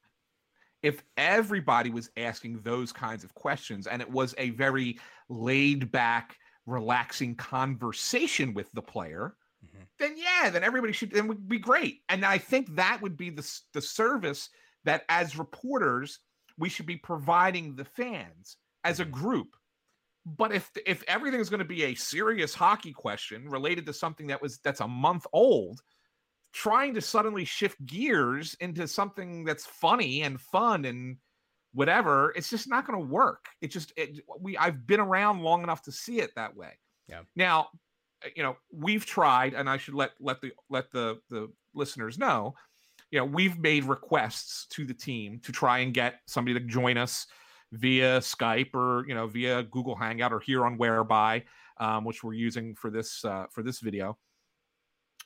if everybody was asking those kinds of questions and it was a very laid back relaxing conversation with the player Mhm. then yeah then everybody should then would be great and i think that would be the the service that as reporters we should be providing the fans as a Mhm. group but if if everything is going to be a serious hockey question related to something that was that's a month old trying to suddenly shift gears into something that's funny and fun and whatever it's just not going to work. It just it, we i've been around long enough to see it that way. Yeah. now uh, you know we've tried and i should let let the let the the listeners know you know we've made requests to the team to try and get somebody to join us via skype or you know via google hangout or here on whereby um, which we're using for this uh, for this video.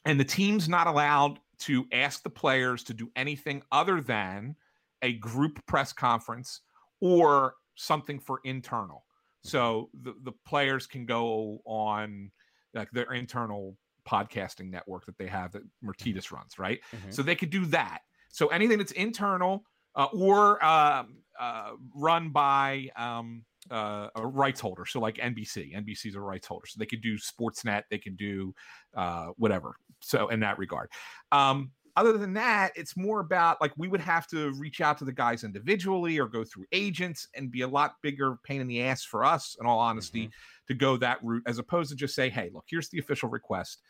And the team's not allowed to ask the players to do anything other than a group press conference or something for internal. So the, the players can go on like their internal podcasting network that they have that Myrtetus runs right? Mhm. so they could do that. So anything that's internal uh, or um, uh, run by um, uh, a rights holder. So like nbc nbc's a rights holder. So they could do sportsnet they can do uh, whatever. So in that regard. Um, other than that it's more about like we would have to reach out to the guys individually or go through agents and be a lot bigger pain in the ass for us in all honesty mm-hmm. to go that route as opposed to just say hey look here's the official request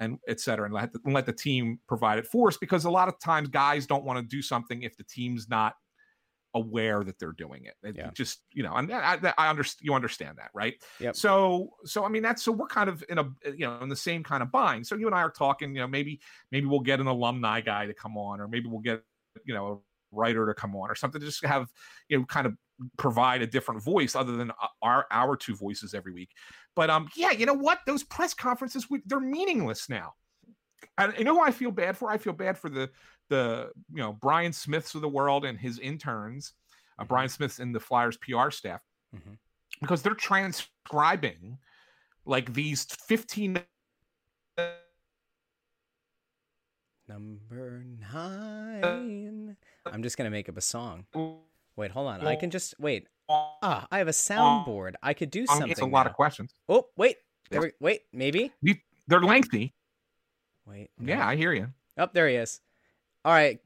and et cetera and let the, and let the team provide it for us because a lot of times guys don't want to do something if the team's not aware that they're doing it. It Yeah. just you know, and I, I, I understand you understand that, right? Yeah. So so I mean that's so we're kind of in a you know in the same kind of bind. So you and I are talking. You know, maybe maybe we'll get an alumni guy to come on, or maybe we'll get you know a writer to come on, or something to just have you know kind of provide a different voice other than uh, our our two voices every week. But um yeah, you know what? Those press conferences we- they're meaningless now. And you know who I feel bad for? I feel bad for the the you know Brian Smiths of the world and his interns, uh, Mhm. Brian Smiths and the Flyers PR staff, Mhm. because they're transcribing like these 15 Number nine. I'm just gonna make up a song. Wait, hold on. I can just wait. Ah, I have a soundboard. I could do something. it's a lot now. of questions. Oh, wait. There we, wait, maybe. They're lengthy. Wait. no. Yeah, I hear you. Oh, there he is. All right.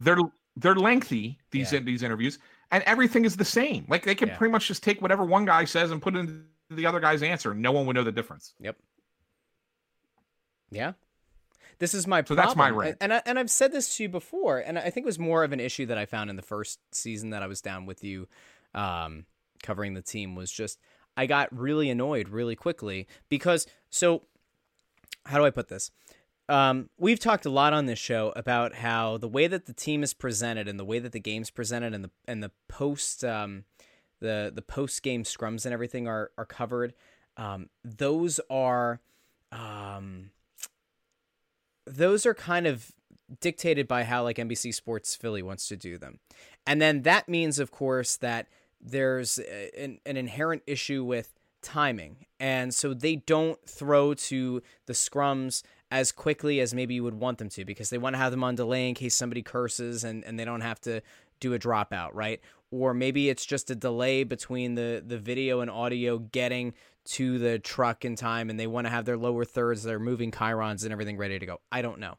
They're they're lengthy these Yeah. these interviews, and everything is the same. Like they can Yeah. pretty much just take whatever one guy says and put it into the other guy's answer. No one would know the difference. Yep. Yeah. This is my So that's my problem. rant. And I, and I've said this to you before, and I think it was more of an issue that I found in the first season that I was down with you, um, covering the team was just I got really annoyed really quickly because so how do I put this? Um, we've talked a lot on this show about how the way that the team is presented and the way that the game's presented and the and the post um, the the post game scrums and everything are are covered. Um, those are um, those are kind of dictated by how like NBC Sports Philly wants to do them. And then that means of course that there's an, an inherent issue with timing. And so they don't throw to the scrums as quickly as maybe you would want them to because they want to have them on delay in case somebody curses and, and they don't have to do a dropout, right? Or maybe it's just a delay between the, the video and audio getting to the truck in time and they want to have their lower thirds, their moving chyrons and everything ready to go. I don't know.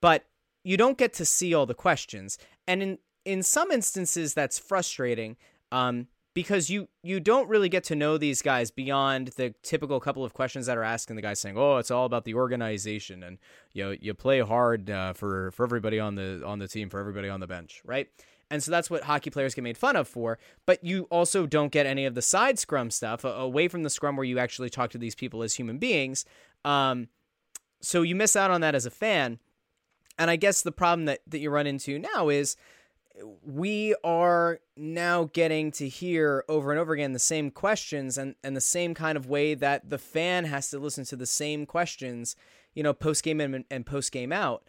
But you don't get to see all the questions. And in, in some instances, that's frustrating um, because you you don't really get to know these guys beyond the typical couple of questions that are asking the guy saying, "Oh, it's all about the organization and you know you play hard uh, for for everybody on the on the team, for everybody on the bench, right?" And so that's what hockey players get made fun of for. But you also don't get any of the side scrum stuff away from the scrum where you actually talk to these people as human beings. Um, so you miss out on that as a fan. And I guess the problem that, that you run into now is we are now getting to hear over and over again the same questions and, and the same kind of way that the fan has to listen to the same questions, you know, post game in and post game out.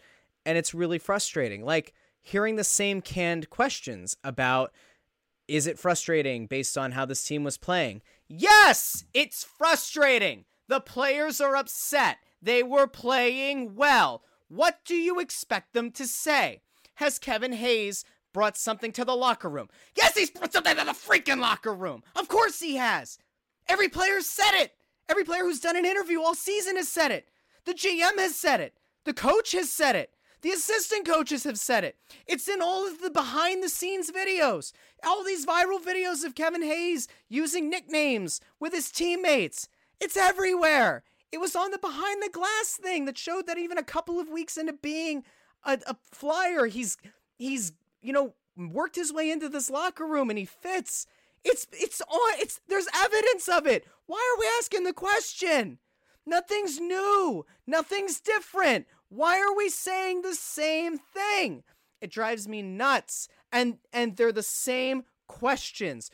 And it's really frustrating. Like hearing the same canned questions about is it frustrating based on how this team was playing? Yes, it's frustrating. The players are upset. They were playing well. What do you expect them to say? Has Kevin Hayes brought something to the locker room. Yes, he's brought something to the freaking locker room. Of course he has. Every player said it. Every player who's done an interview all season has said it. The GM has said it. The coach has said it. The assistant coaches have said it. It's in all of the behind the scenes videos. All these viral videos of Kevin Hayes using nicknames with his teammates. It's everywhere. It was on the behind the glass thing that showed that even a couple of weeks into being a, a flyer, he's he's you know, worked his way into this locker room and he fits. It's it's on it's there's evidence of it. Why are we asking the question? Nothing's new. Nothing's different. Why are we saying the same thing? It drives me nuts. And and they're the same questions.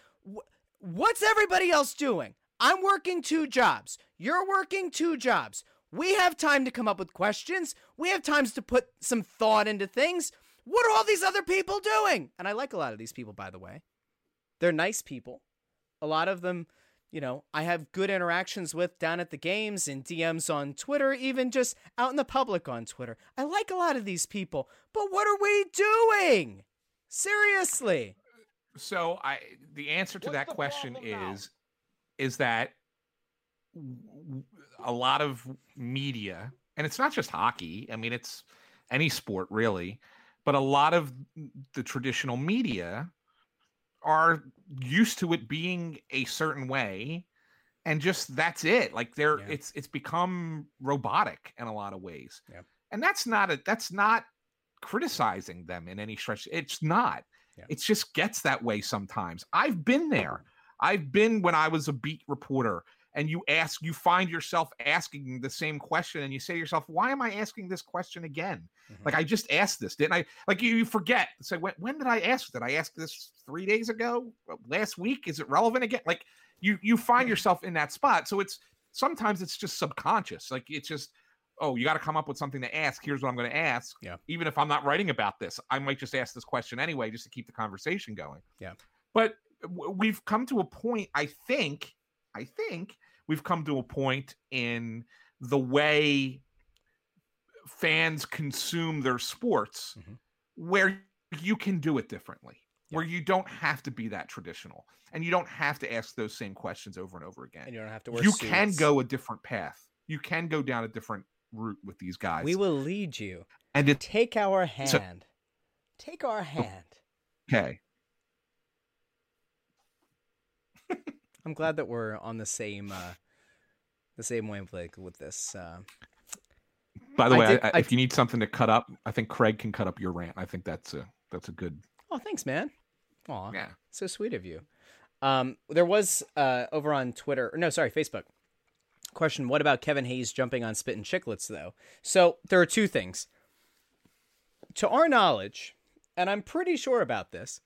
What's everybody else doing? I'm working two jobs. You're working two jobs. We have time to come up with questions. We have times to put some thought into things. What are all these other people doing? And I like a lot of these people, by the way. They're nice people. A lot of them, you know, I have good interactions with down at the games and DMs on Twitter, even just out in the public on Twitter. I like a lot of these people. But what are we doing? Seriously. So I the answer to What's that question is is that a lot of media and it's not just hockey. I mean, it's any sport really but a lot of the traditional media are used to it being a certain way and just that's it like they're yeah. it's it's become robotic in a lot of ways yeah. and that's not a that's not criticizing them in any stretch it's not yeah. it just gets that way sometimes i've been there i've been when i was a beat reporter and you ask you find yourself asking the same question and you say to yourself why am i asking this question again? Mm-hmm. like i just asked this didn't i? Like you, you forget. Say when, when did i ask did i ask this three days ago? Last week? Is it relevant again? Like you you find yourself in that spot. So it's sometimes it's just subconscious. Like it's just oh you got to come up with something to ask. Here's what i'm going to ask. Yeah. Even if i'm not writing about this i might just ask this question anyway just to keep the conversation going. Yeah. But we've come to a point i think I think we've come to a point in the way fans consume their sports mm-hmm. where you can do it differently, yeah. where you don't have to be that traditional and you don't have to ask those same questions over and over again. And you don't have to You suits. can go a different path. You can go down a different route with these guys. We will lead you. And it, take our hand. So, take our hand. Okay. I'm glad that we're on the same uh, the same wavelength with this. Uh, By the I way, did, I, I, if you need something to cut up, I think Craig can cut up your rant. I think that's a that's a good. Oh, thanks, man. Aw, yeah, so sweet of you. Um, there was uh, over on Twitter, no, sorry, Facebook. Question: What about Kevin Hayes jumping on Spit and Chiclets though? So there are two things. To our knowledge, and I'm pretty sure about this,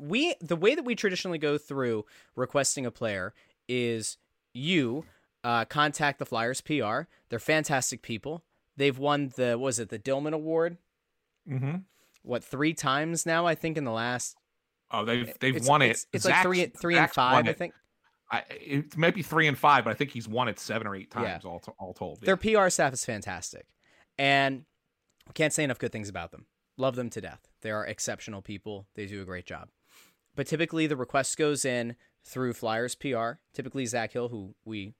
we the way that we traditionally go through requesting a player is you uh, contact the Flyers PR. They're fantastic people. They've won the what was it the Dillman Award? Mm-hmm. What three times now? I think in the last. Oh, they've they've it's, won it. It's, like three three and Zach's won five. I think I, it might be three and five, but I think he's won it seven or eight Yeah. times all to, all told. their PR staff is fantastic, and can't say enough good things about them. Love them to death. They are exceptional people. They do a great job. But typically, the request goes in through Flyers PR. Typically, Zach Hill, who we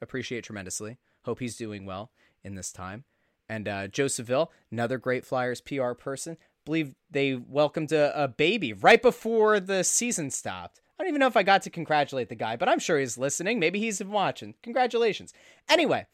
appreciate tremendously. Hope he's doing well in this time. And uh, Joe Siville, another great Flyers PR person. Believe they welcomed a, a baby right before the season stopped. I don't even know if I got to congratulate the guy, but I'm sure he's listening. Maybe he's watching. Congratulations. Anyway,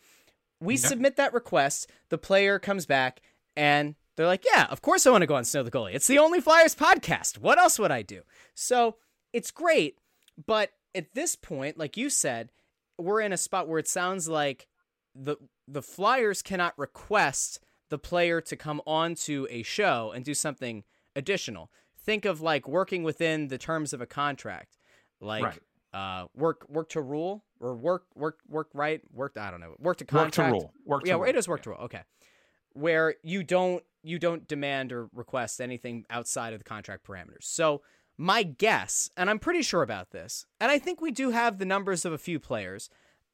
we Yeah. submit that request. The player comes back and they're like, Yeah, of course I want to go on Snow the Goalie. It's the only Flyers podcast. What else would I do? So it's great. But at this point, like you said, we're in a spot where it sounds like the the Flyers cannot request the player to come onto a show and do something additional. Think of like working within the terms of a contract, like Right. uh, work work to rule or work work work right work. I don't know work to contract work to rule. Work to yeah, rule. it is work to rule. Okay, where you don't you don't demand or request anything outside of the contract parameters. So my guess, and I'm pretty sure about this, and I think we do have the numbers of a few players,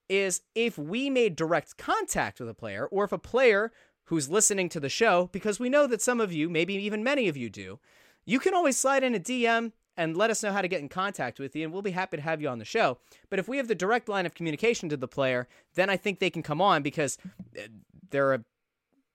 is if we made direct contact with a player, or if a player who's listening to the show, because we know that some of you, maybe even many of you do, you can always slide in a DM and let us know how to get in contact with you, and we'll be happy to have you on the show. But if we have the direct line of communication to the player, then I think they can come on because uh, they're a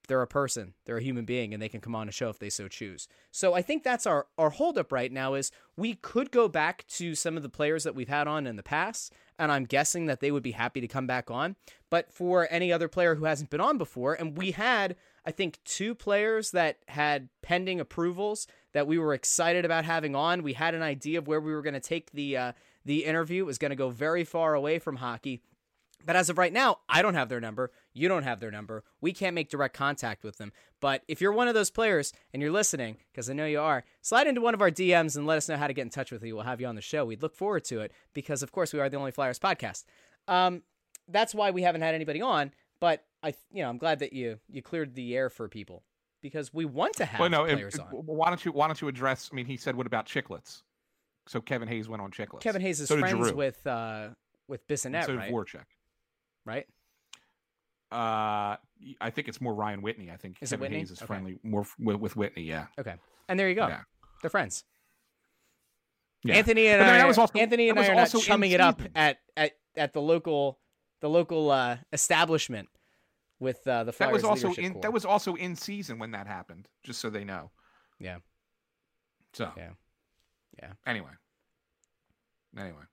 they're a person, they're a human being, and they can come on a show if they so choose. So I think that's our our holdup right now is we could go back to some of the players that we've had on in the past, and I'm guessing that they would be happy to come back on. But for any other player who hasn't been on before, and we had I think two players that had pending approvals that we were excited about having on. We had an idea of where we were going to take the uh, the interview. It was going to go very far away from hockey. But as of right now, I don't have their number. You don't have their number. We can't make direct contact with them. But if you're one of those players and you're listening, because I know you are, slide into one of our DMs and let us know how to get in touch with you. We'll have you on the show. We'd look forward to it because, of course, we are the only Flyers podcast. Um, that's why we haven't had anybody on. But I, you know, I'm glad that you you cleared the air for people because we want to have Well, no. Players it- on. why don't you Why don't you address? I mean, he said, "What about Chiclets?" So Kevin Hayes went on Chiclets. Kevin Hayes is so friends with uh with And Bissonnette, so right? Voracek. Right? Uh, I think it's more Ryan Whitney. I think Is Kevin? Hayes is Okay. friendly more f- with, with Whitney. Yeah. Okay. And there you go. Yeah. They're friends. Yeah. Anthony and I, was also- Anthony and I was are not chumming it up at, at at the local the local uh, establishment with uh, the That was also in core. that was also in season when that happened. Just so they know. Yeah. So. Yeah. Yeah. Anyway. Anyway.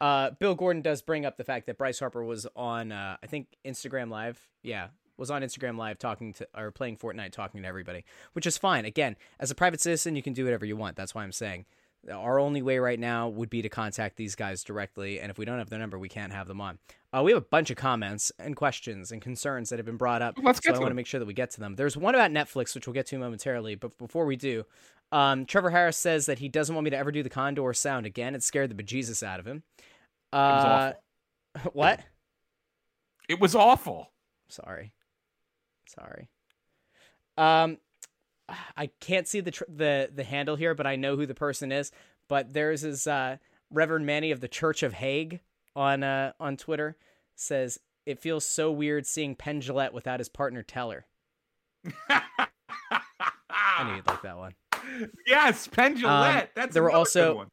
Uh, Bill Gordon does bring up the fact that Bryce Harper was on, uh, I think Instagram Live. Yeah, was on Instagram Live talking to or playing Fortnite, talking to everybody, which is fine. Again, as a private citizen, you can do whatever you want. That's why I'm saying our only way right now would be to contact these guys directly, and if we don't have their number, we can't have them on. Uh, we have a bunch of comments and questions and concerns that have been brought up. Let's so get I to want to make sure that we get to them. There's one about Netflix, which we'll get to momentarily, but before we do, um, Trevor Harris says that he doesn't want me to ever do the Condor sound again. It scared the bejesus out of him. Uh, awful. <laughs> what? It was awful. Sorry, sorry. Um, <sighs> I can't see the tr- the the handle here, but I know who the person is. But there's this uh, Reverend Manny of the Church of Hague on uh, on Twitter says it feels so weird seeing Penn without his partner Teller. I knew you'd like that one. yes, Penn Jillette. That's Um, there were also- one.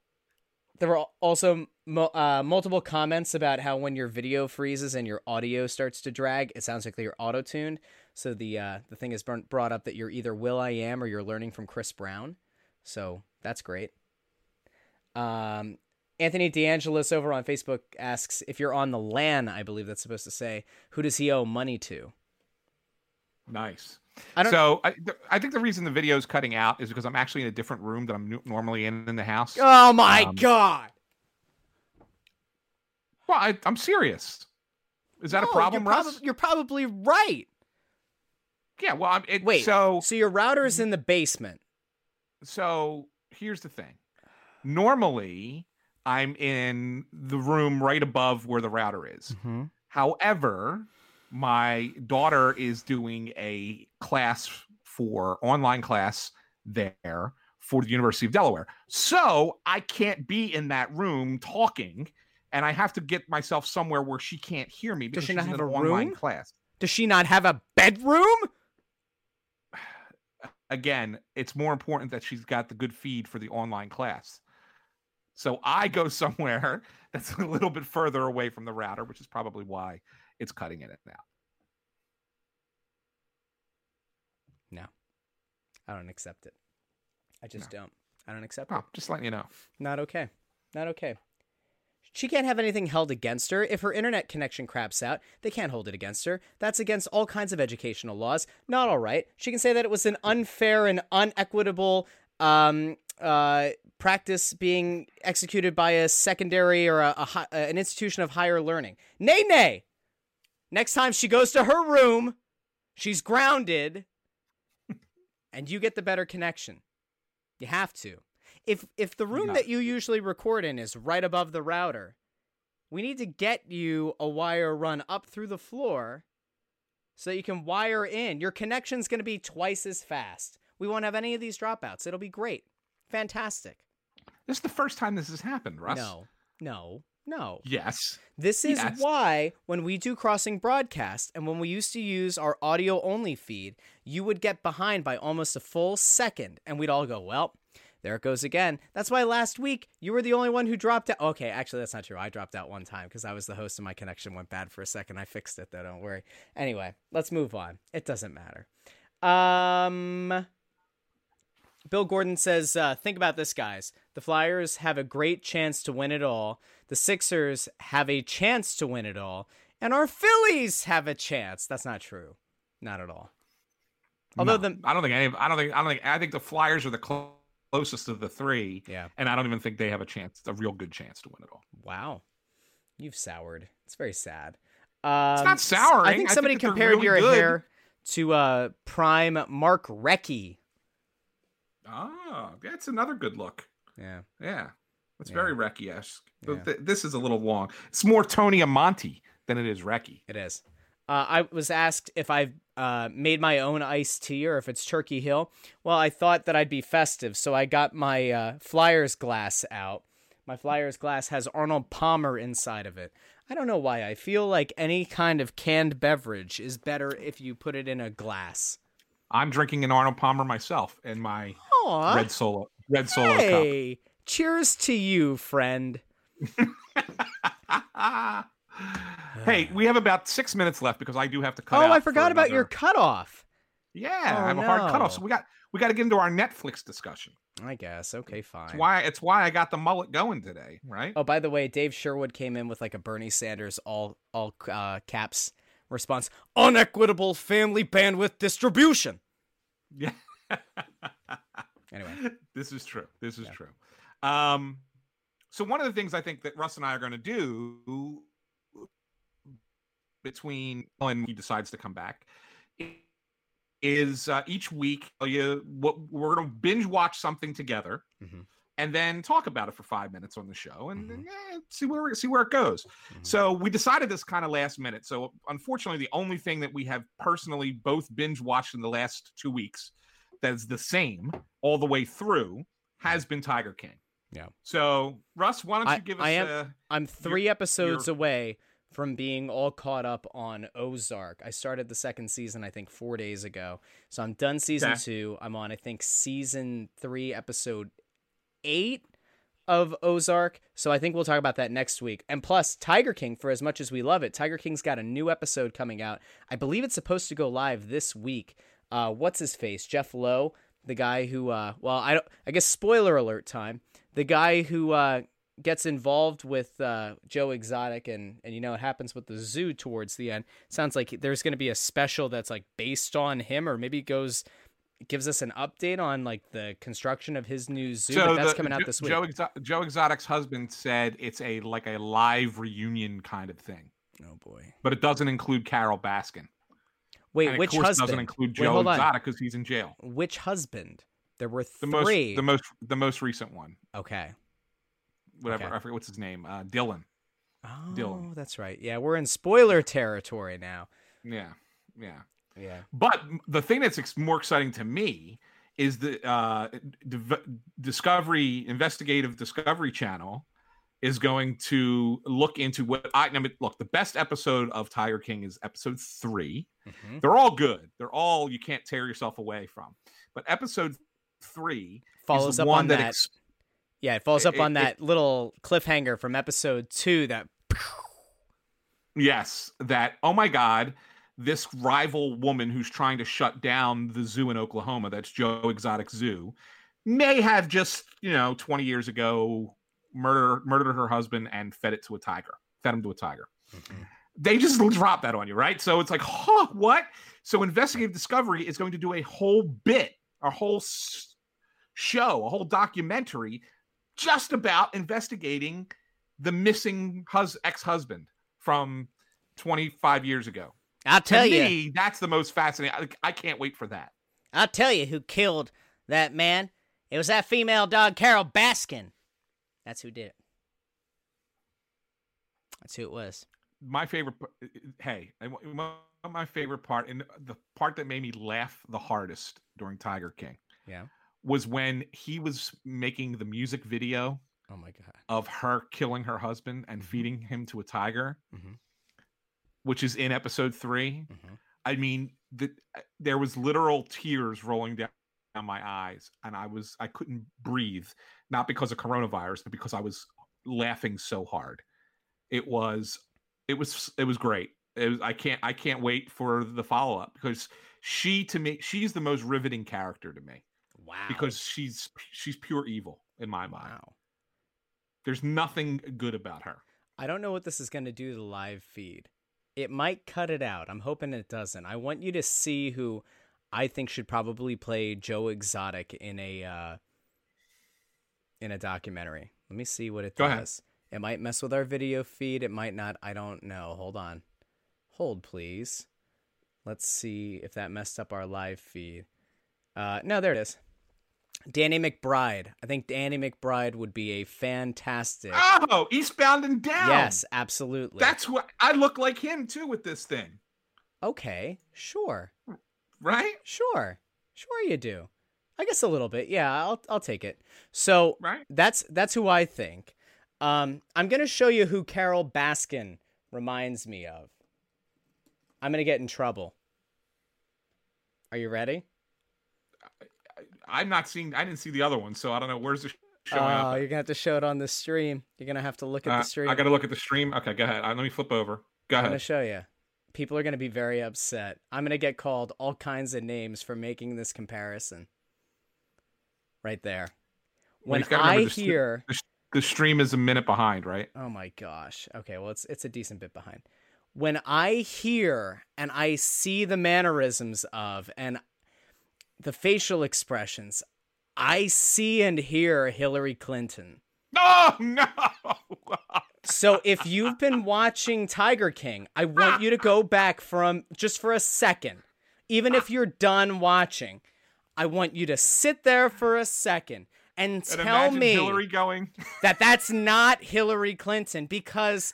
There were also mo- uh, multiple comments about how when your video freezes and your audio starts to drag, it sounds like you're auto tuned. So the uh, the thing is brought up that you're either Will I Am or you're learning from Chris Brown. So that's great. Um, Anthony DeAngelis over on Facebook asks if you're on the LAN. I believe that's supposed to say who does he owe money to? Nice. I don't. So I, th- I think the reason the video is cutting out is because I'm actually in a different room that I'm normally in in the house. oh my um, god! Well, I, I'm serious. Is that No, a problem, you're, Russ? prob- you're probably right. Yeah. Well, I'm, it, Wait. So So your router is in the basement. so here's the thing. Normally, I'm in the room right above where the router is. Mm-hmm. However, my daughter is doing a class for online class there for the University of Delaware. So I can't be in that room talking, and I have to get myself somewhere where she can't hear me because she she's not in an a online room? class. Does she not have a bedroom? Again, it's more important that she's got the good feed for the online class. So I go <laughs> somewhere that's a little bit further away from the router, which is probably why it's cutting in it now. No, I don't accept it. I just don't. I don't accept oh, it. Oh, just letting you know. Not okay. Not okay. She can't have anything held against her. If her internet connection craps out, they can't hold it against her. That's against all kinds of educational laws. Not all right. She can say that it was an unfair and unequitable um, uh, practice being executed by a secondary or a, a, hi- uh, an institution of higher learning. Nay, nay. Next time she goes to her room, she's grounded, <laughs> and you get the better connection. You have to. If if the room that you usually record in is right above the router, we need to get you a wire run up through the floor so that you can wire in. Your connection's going to be twice as fast. We won't have any of these dropouts. It'll be great. Fantastic. This is the first time this has happened, Russ. No. No. No. Yes. This is Yes. why when we do crossing broadcast and when we used to use our audio only feed, you would get behind by almost a full second and we'd all go, well, there it goes again. That's why last week you were the only one who dropped out. Okay, actually, that's not true. I dropped out one time because I was the host and my connection went bad for a second. I fixed it though, don't worry. Anyway, let's move on. It doesn't matter. Um. Bill Gordon says, uh, think about this, guys. The Flyers have a great chance to win it all. The Sixers have a chance to win it all. And our Phillies have a chance. That's not true. Not at all. Although No, the I don't think any. I don't think. I don't think. I think the Flyers are the clo- closest of the three, yeah, and I don't even think they have a chance, a real good chance to win it all. wow, you've soured. It's very sad. Um, not s- souring. I I think think somebody that they're compared really your good. hair to uh, prime Mark Recchi. Ah, that's another good look. Yeah, Yeah, it's Yeah. very Recchi-esque. Yeah. this is a little long. It's more Tony Amonte than it is Recchi. it is. Uh, I was asked if I've uh, made my own iced tea or if it's Turkey Hill. Well, I thought that I'd be festive, so I got my uh, Flyers glass out. My Flyers glass has Arnold Palmer inside of it. I don't know why. I feel like any kind of canned beverage is better if you put it in a glass. I'm drinking an Arnold Palmer myself in my Aw, red solo red solo cup. hey, cheers to you, friend. <laughs> <sighs> hey, <sighs> we have about six minutes left because I do have to cut. oh, I for forgot about your cutoff. Yeah, Oh, I have a hard cutoff, so we got we got to get into our Netflix discussion. I guess. Okay, fine. It's why it's why I got the mullet going today, right? Oh, by the way, Dave Sherwood came in with like a Bernie Sanders all all uh, caps response: unequitable family bandwidth distribution. Yeah. Anyway, <laughs> this is true. This is Yeah. true. Um, so one of the things I think that Russ and I are going to do between when he decides to come back is uh, each week you what we're going to binge watch something together Mhm. and then talk about it for five minutes on the show and Mhm. then, eh, see where see where it goes. Mhm. So we decided this kind of last minute. So unfortunately, the only thing that we have personally both binge watched in the last two weeks that's the same all the way through has been Tiger King. Yeah. So Russ, why don't you I- give us I am- a I'm three episodes you're- away from being all caught up on Ozark. I started the second season, I think, four days ago. So I'm done season Okay. two. I'm on, I think, season three, episode eight of Ozark. So I think we'll talk about that next week. And plus, Tiger King, for as much as we love it, Tiger King's got a new episode coming out. I believe it's supposed to go live this week. Uh, what's his face? Jeff Lowe, the guy who, uh, well, I don't, I guess spoiler alert time. The guy who uh, gets involved with uh, Joe Exotic, and and you know it happens with the zoo towards the end. Sounds like there's going to be a special that's like based on him, or maybe goes gives us an update on like the construction of his new zoo. but that's the- coming out this week. Joe, Exo- Joe Exotic's husband said it's a like a live reunion kind of thing, oh boy! but it doesn't include Carole Baskin. Wait, and which of husband? doesn't include Joe on. Exotic because he's in jail. Which husband? There were The most three. the most the most recent one. okay. Whatever. Okay. I forget what's his name. Uh, Dylan. Oh, Dylan. that's right. Yeah, we're in spoiler territory now. Yeah, yeah. Yeah. But the thing that's ex- more exciting to me is the uh, Div- Discovery Investigative Discovery Channel is going to look into what I, I mean, look. The best episode of Tiger King is episode three. Mhm. They're all good. They're all you can't tear yourself away from. But episode three Follows up one on that, that. ex- yeah, it follows up it- on it- that little cliffhanger from episode two. That Yes, that oh my god, this rival woman who's trying to shut down the zoo in Oklahoma, that's Joe Exotic Zoo, may have just, you know, 20 years ago murder murdered her husband and fed it to a tiger. Fed him to a tiger. Mm-hmm. They just <laughs> drop that on you, right? So it's like, huh, what? So investigative discovery is going to do a whole bit, a whole s- show, a whole documentary just about investigating the missing hus- ex-husband from 25 years ago. I'll To tell you, me, that's the most fascinating. I, I can't wait for that. I'll tell you who killed that man. It was that female dog, Carole Baskin. That's who did it. That's who it was. My favorite. p- uh, uh, Hey, my, my favorite part, and the part that made me laugh the hardest during Tiger King, Yeah. Was when he was making the music video Oh my god. of her killing her husband Mm-hmm. and feeding him to a tiger, Mhm. which is in episode 3 Mhm. I mean, the, there was literal tears rolling down, down my eyes, and I was I couldn't breathe, not because of coronavirus, but because I was laughing so hard. It was, it was, it was great. It was, I can't, I can't wait for the follow up because she to me, she's the most riveting character to me Wow. because she's she's pure evil in my mind. wow. There's nothing good about her. I don't know what this is going to do to the live feed. It might cut it out. I'm hoping it doesn't. I want you to see who I think should probably play Joe Exotic in a uh, in a documentary. Let me see what it Go ahead. does. It might mess with our video feed. It might not. I don't know. Hold on. Hold, please. Let's see if that messed up our live feed. Uh, no, there it is. Danny McBride. I think Danny McBride would be a fantastic. Oh, Eastbound and Down. Yes, absolutely. That's what I look like him too with this thing, okay. Sure, right? sure, sure. You do. I guess a little bit. Yeah, I'll I'll take it. So Right? that's that's who I think. Um, I'm gonna show you who Carole Baskin reminds me of. I'm gonna get in trouble. Are you ready? I'm not seeing. I didn't see the other one, so I don't know where's it showing Oh, up. you're gonna have to show it on the stream. You're gonna have to look at Uh, the stream. I got to look at the stream. Okay, go ahead. Uh, let me flip over. Go ahead. I'm gonna show you. People are gonna be very upset. I'm gonna get called all kinds of names for making this comparison. Right there. When gotta remember I the st- hear, The stream is a minute behind, right? oh my gosh. Okay, well it's it's a decent bit behind. When I hear and I see the mannerisms of and the facial expressions, I see and hear Hillary Clinton. Oh no! So if you've been watching Tiger King, I want you to go back from just for a second. Even if you're done watching, I want you to sit there for a second and and tell me Hillary going. that that's not Hillary Clinton because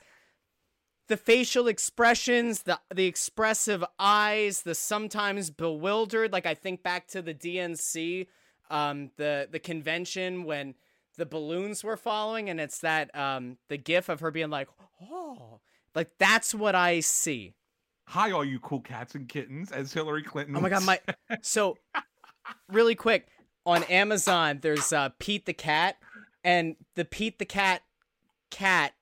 the facial expressions, the the expressive eyes, the sometimes bewildered, like I think back to the DNC, um, the the convention when the balloons were following, and it's that um the gif of her being like, oh, like that's what I see. Hi, all you cool cats and kittens, as Hillary Clinton. Oh my god, my <laughs> so really quick on Amazon there's uh Pete the cat and the Pete the cat cat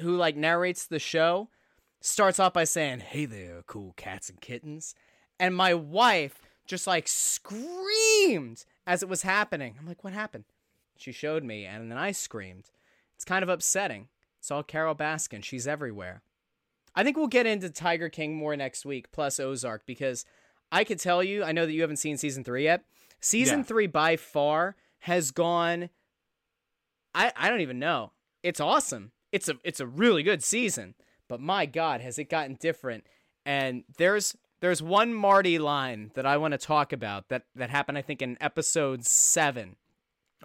who like narrates the show starts off by saying, "Hey there, cool cats and kittens." And my wife just like screamed as it was happening. I'm like, "What happened?" She showed me and then I screamed. It's kind of upsetting. It's all Carole Baskin. She's everywhere. I think we'll get into Tiger King more next week, plus Ozark, because I could tell you, I know that you haven't seen season three yet. Season Yeah. three by far has gone. I I don't even know. It's awesome. It's a it's a really good season, but my God, has it gotten different? And there's there's one Marty line that I want to talk about that that happened I think in episode seven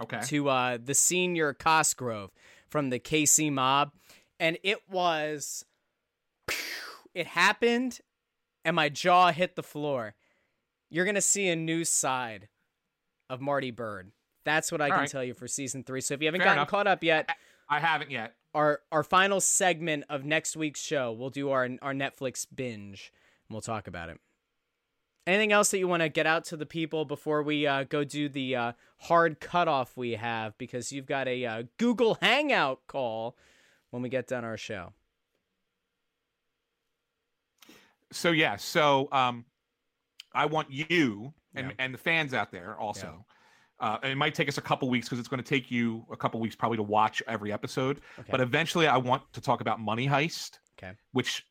Okay. to uh, the senior Cosgrove. from the KC mob, and it was. It happened, and my jaw hit the floor. You're gonna see a new side of Marty Byrde. That's what I All can right. tell you for season three. So if you haven't Fair gotten enough. caught up yet, I haven't yet. Our our final segment of next week's show, we'll do our our Netflix binge, and we'll talk about it. Anything else that you want to get out to the people before we uh, go do the uh, hard cutoff we have? Because you've got a uh, Google Hangout call when we get done our show. So yeah, so um, I want you and Yeah. and the fans out there also. Uh, it might take us a couple weeks because it's going to take you a couple weeks probably to watch every episode. Okay. But eventually, I want to talk about Money Heist, Okay. which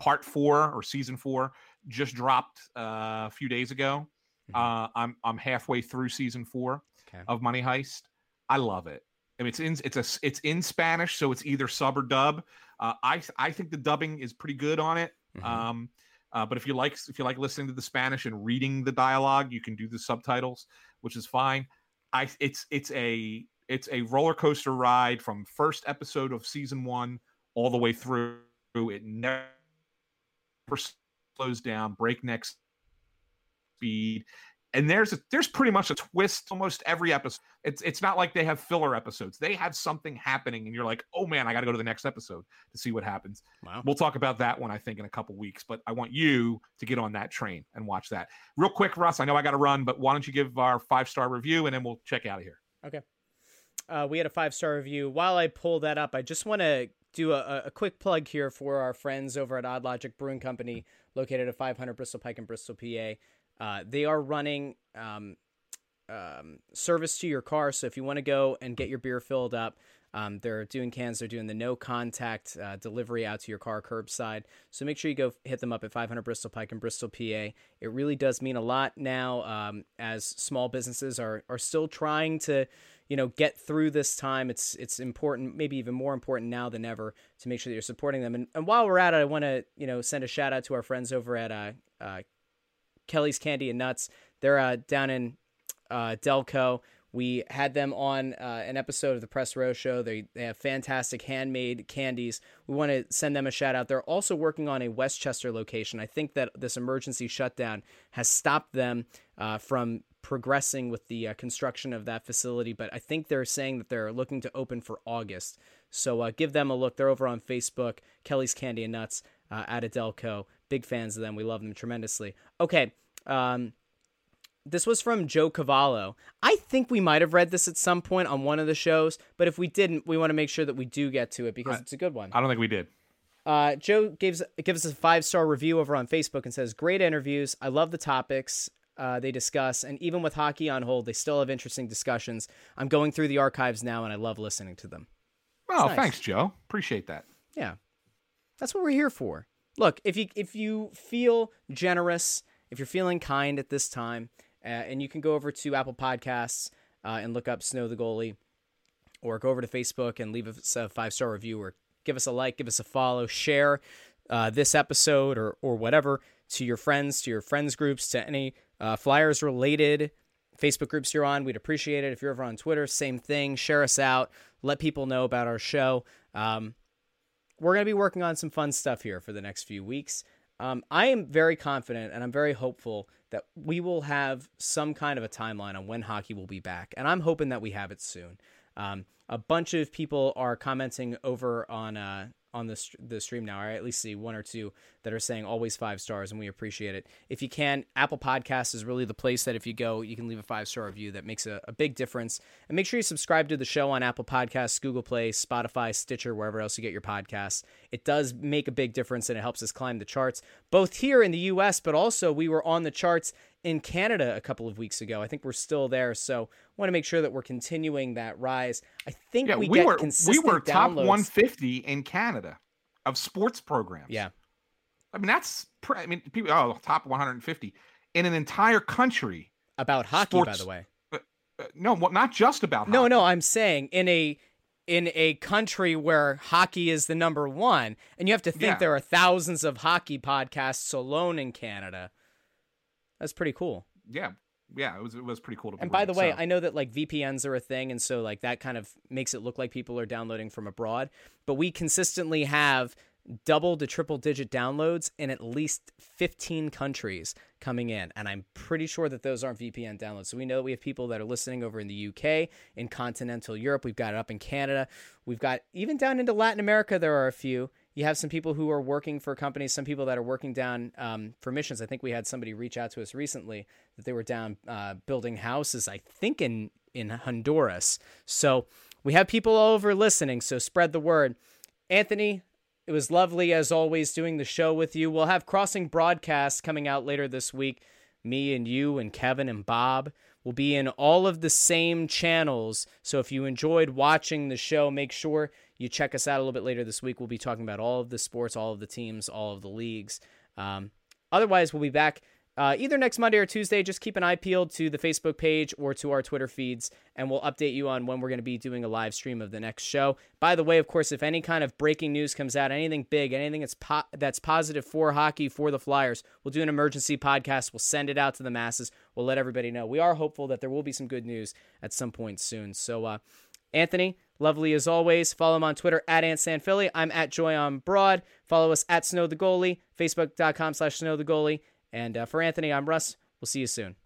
part four or season four just dropped uh, a few days ago. Mhm. Uh, I'm I'm halfway through season four Okay. of Money Heist. I love it. I mean, it's in it's a it's in Spanish, so it's either sub or dub. Uh, I I think the dubbing is pretty good on it. Mhm. Um, uh, but if you like if you like listening to the Spanish and reading the dialogue, you can do the subtitles, which is fine. I it's it's a it's a roller coaster ride from first episode of season one all the way through. It never slows down, breakneck speed. And there's a, there's pretty much a twist almost every episode. It's it's not like they have filler episodes. They have something happening, and you're like, oh man, I got to go to the next episode to see what happens. Wow. We'll talk about that one, I think, in a couple weeks. But I want you to get on that train and watch that. Real quick, Russ, I know I got to run, but why don't you give our five star review and then we'll check out of here. Okay. Uh, we had a five star review. While I pull that up, I just want to do a, a quick plug here for our friends over at Odd Logic Brewing Company, located at 500 Bristol Pike in Bristol, PA. Uh, they are running um, um, service to your car. So if you want to go and get your beer filled up, um, they're doing cans. They're doing the no contact uh, delivery out to your car curbside. So make sure you go hit them up at 500 Bristol Pike in Bristol, PA. It really does mean a lot now um, as small businesses are, are still trying to you know get through this time it's it's important maybe even more important now than ever to make sure that you're supporting them and, and while we're at it i want to you know send a shout out to our friends over at uh, uh, kelly's candy and nuts they're uh, down in uh, delco we had them on uh, an episode of the press row show they, they have fantastic handmade candies we want to send them a shout out they're also working on a West Chester location i think that this emergency shutdown has stopped them uh, from progressing with the uh, construction of that facility, but I think they're saying that they're looking to open for August. So uh, give them a look. They're over on Facebook, Kelly's Candy and Nuts uh, at Adelco. Big fans of them. We love them tremendously. Okay. Um, this was from Joe Cavallo. I think we might have read this at some point on one of the shows, but if we didn't, we want to make sure that we do get to it because I- it's a good one. I don't think we did. Uh, Joe gives gives us a five star review over on Facebook and says, "Great interviews. I love the topics uh, they discuss, and even with hockey on hold, they still have interesting discussions. I'm going through the archives now, and I love listening to them. Oh, nice. thanks, Joe. Appreciate that. Yeah, that's what we're here for. Look, if you if you feel generous, if you're feeling kind at this time, uh, and you can go over to Apple Podcasts uh, and look up Snow the Goalie, or go over to Facebook and leave us a five star review, or give us a like, give us a follow, share uh, this episode or or whatever to your friends, to your friends groups, to any uh, Flyers related Facebook groups you're on. We'd appreciate it if you're over on Twitter. Same thing. Share us out. Let people know about our show. Um, we're going to be working on some fun stuff here for the next few weeks. Um, I am very confident and I'm very hopeful that we will have some kind of a timeline on when hockey will be back. And I'm hoping that we have it soon. Um, a bunch of people are commenting over on uh, on the the stream now. I at least see one or two that are saying always five stars, and we appreciate it. If you can, Apple Podcasts is really the place that if you go, you can leave a five star review. That makes a, a big difference. And make sure you subscribe to the show on Apple Podcasts, Google Play, Spotify, Stitcher, wherever else you get your podcasts. It does make a big difference, and it helps us climb the charts, both here in the U.S., but also we were on the charts in Canada a couple of weeks ago. I think we're still there, so want to make sure that we're continuing that rise. I think Yeah, we, we, get were we were top downloads. 150 in Canada of sports programs. Yeah. I mean that's I mean people oh top 150 in an entire country. about hockey, by the way. Uh, no, well, not just about No, hockey. no, no, I'm saying in a in a country where hockey is the number one, and you have to think Yeah. there are thousands of hockey podcasts alone in Canada. That's pretty cool. Yeah. Yeah, it was it was pretty cool to. And by the way, so. I know that like VPNs are a thing, and so like that kind of makes it look like people are downloading from abroad. But we consistently have double to triple digit downloads in at least 15 countries coming in. And I'm pretty sure that those aren't VPN downloads. So we know that we have people that are listening over in the UK, in continental Europe. We've got it up in Canada. We've got even down into Latin America, there are a few. You have some people who are working for companies, some people that are working down um, for missions. I think we had somebody reach out to us recently that they were down uh, building houses, I think in, in Honduras. So we have people all over listening. So spread the word. Anthony, it was lovely as always doing the show with you. We'll have Crossing broadcasts coming out later this week. Me and you and Kevin and Bob will be in all of the same channels. So if you enjoyed watching the show, make sure you check us out a little bit later this week. We'll be talking about all of the sports, all of the teams, all of the leagues. Um, otherwise, we'll be back uh, either next Monday or Tuesday. Just keep an eye peeled to the Facebook page or to our Twitter feeds, and we'll update you on when we're going to be doing a live stream of the next show. By the way, of course, if any kind of breaking news comes out, anything big, anything that's po- that's positive for hockey for the Flyers, we'll do an emergency podcast. We'll send it out to the masses. We'll let everybody know. We are hopeful that there will be some good news at some point soon. So, uh, Anthony, lovely as always. Follow him on Twitter at AntSanPhilly. I'm at Joy on Broad. Follow us at Snow the Goalie, Facebook.com slash Snow the Goalie. And uh, for Anthony, I'm Russ. We'll see you soon.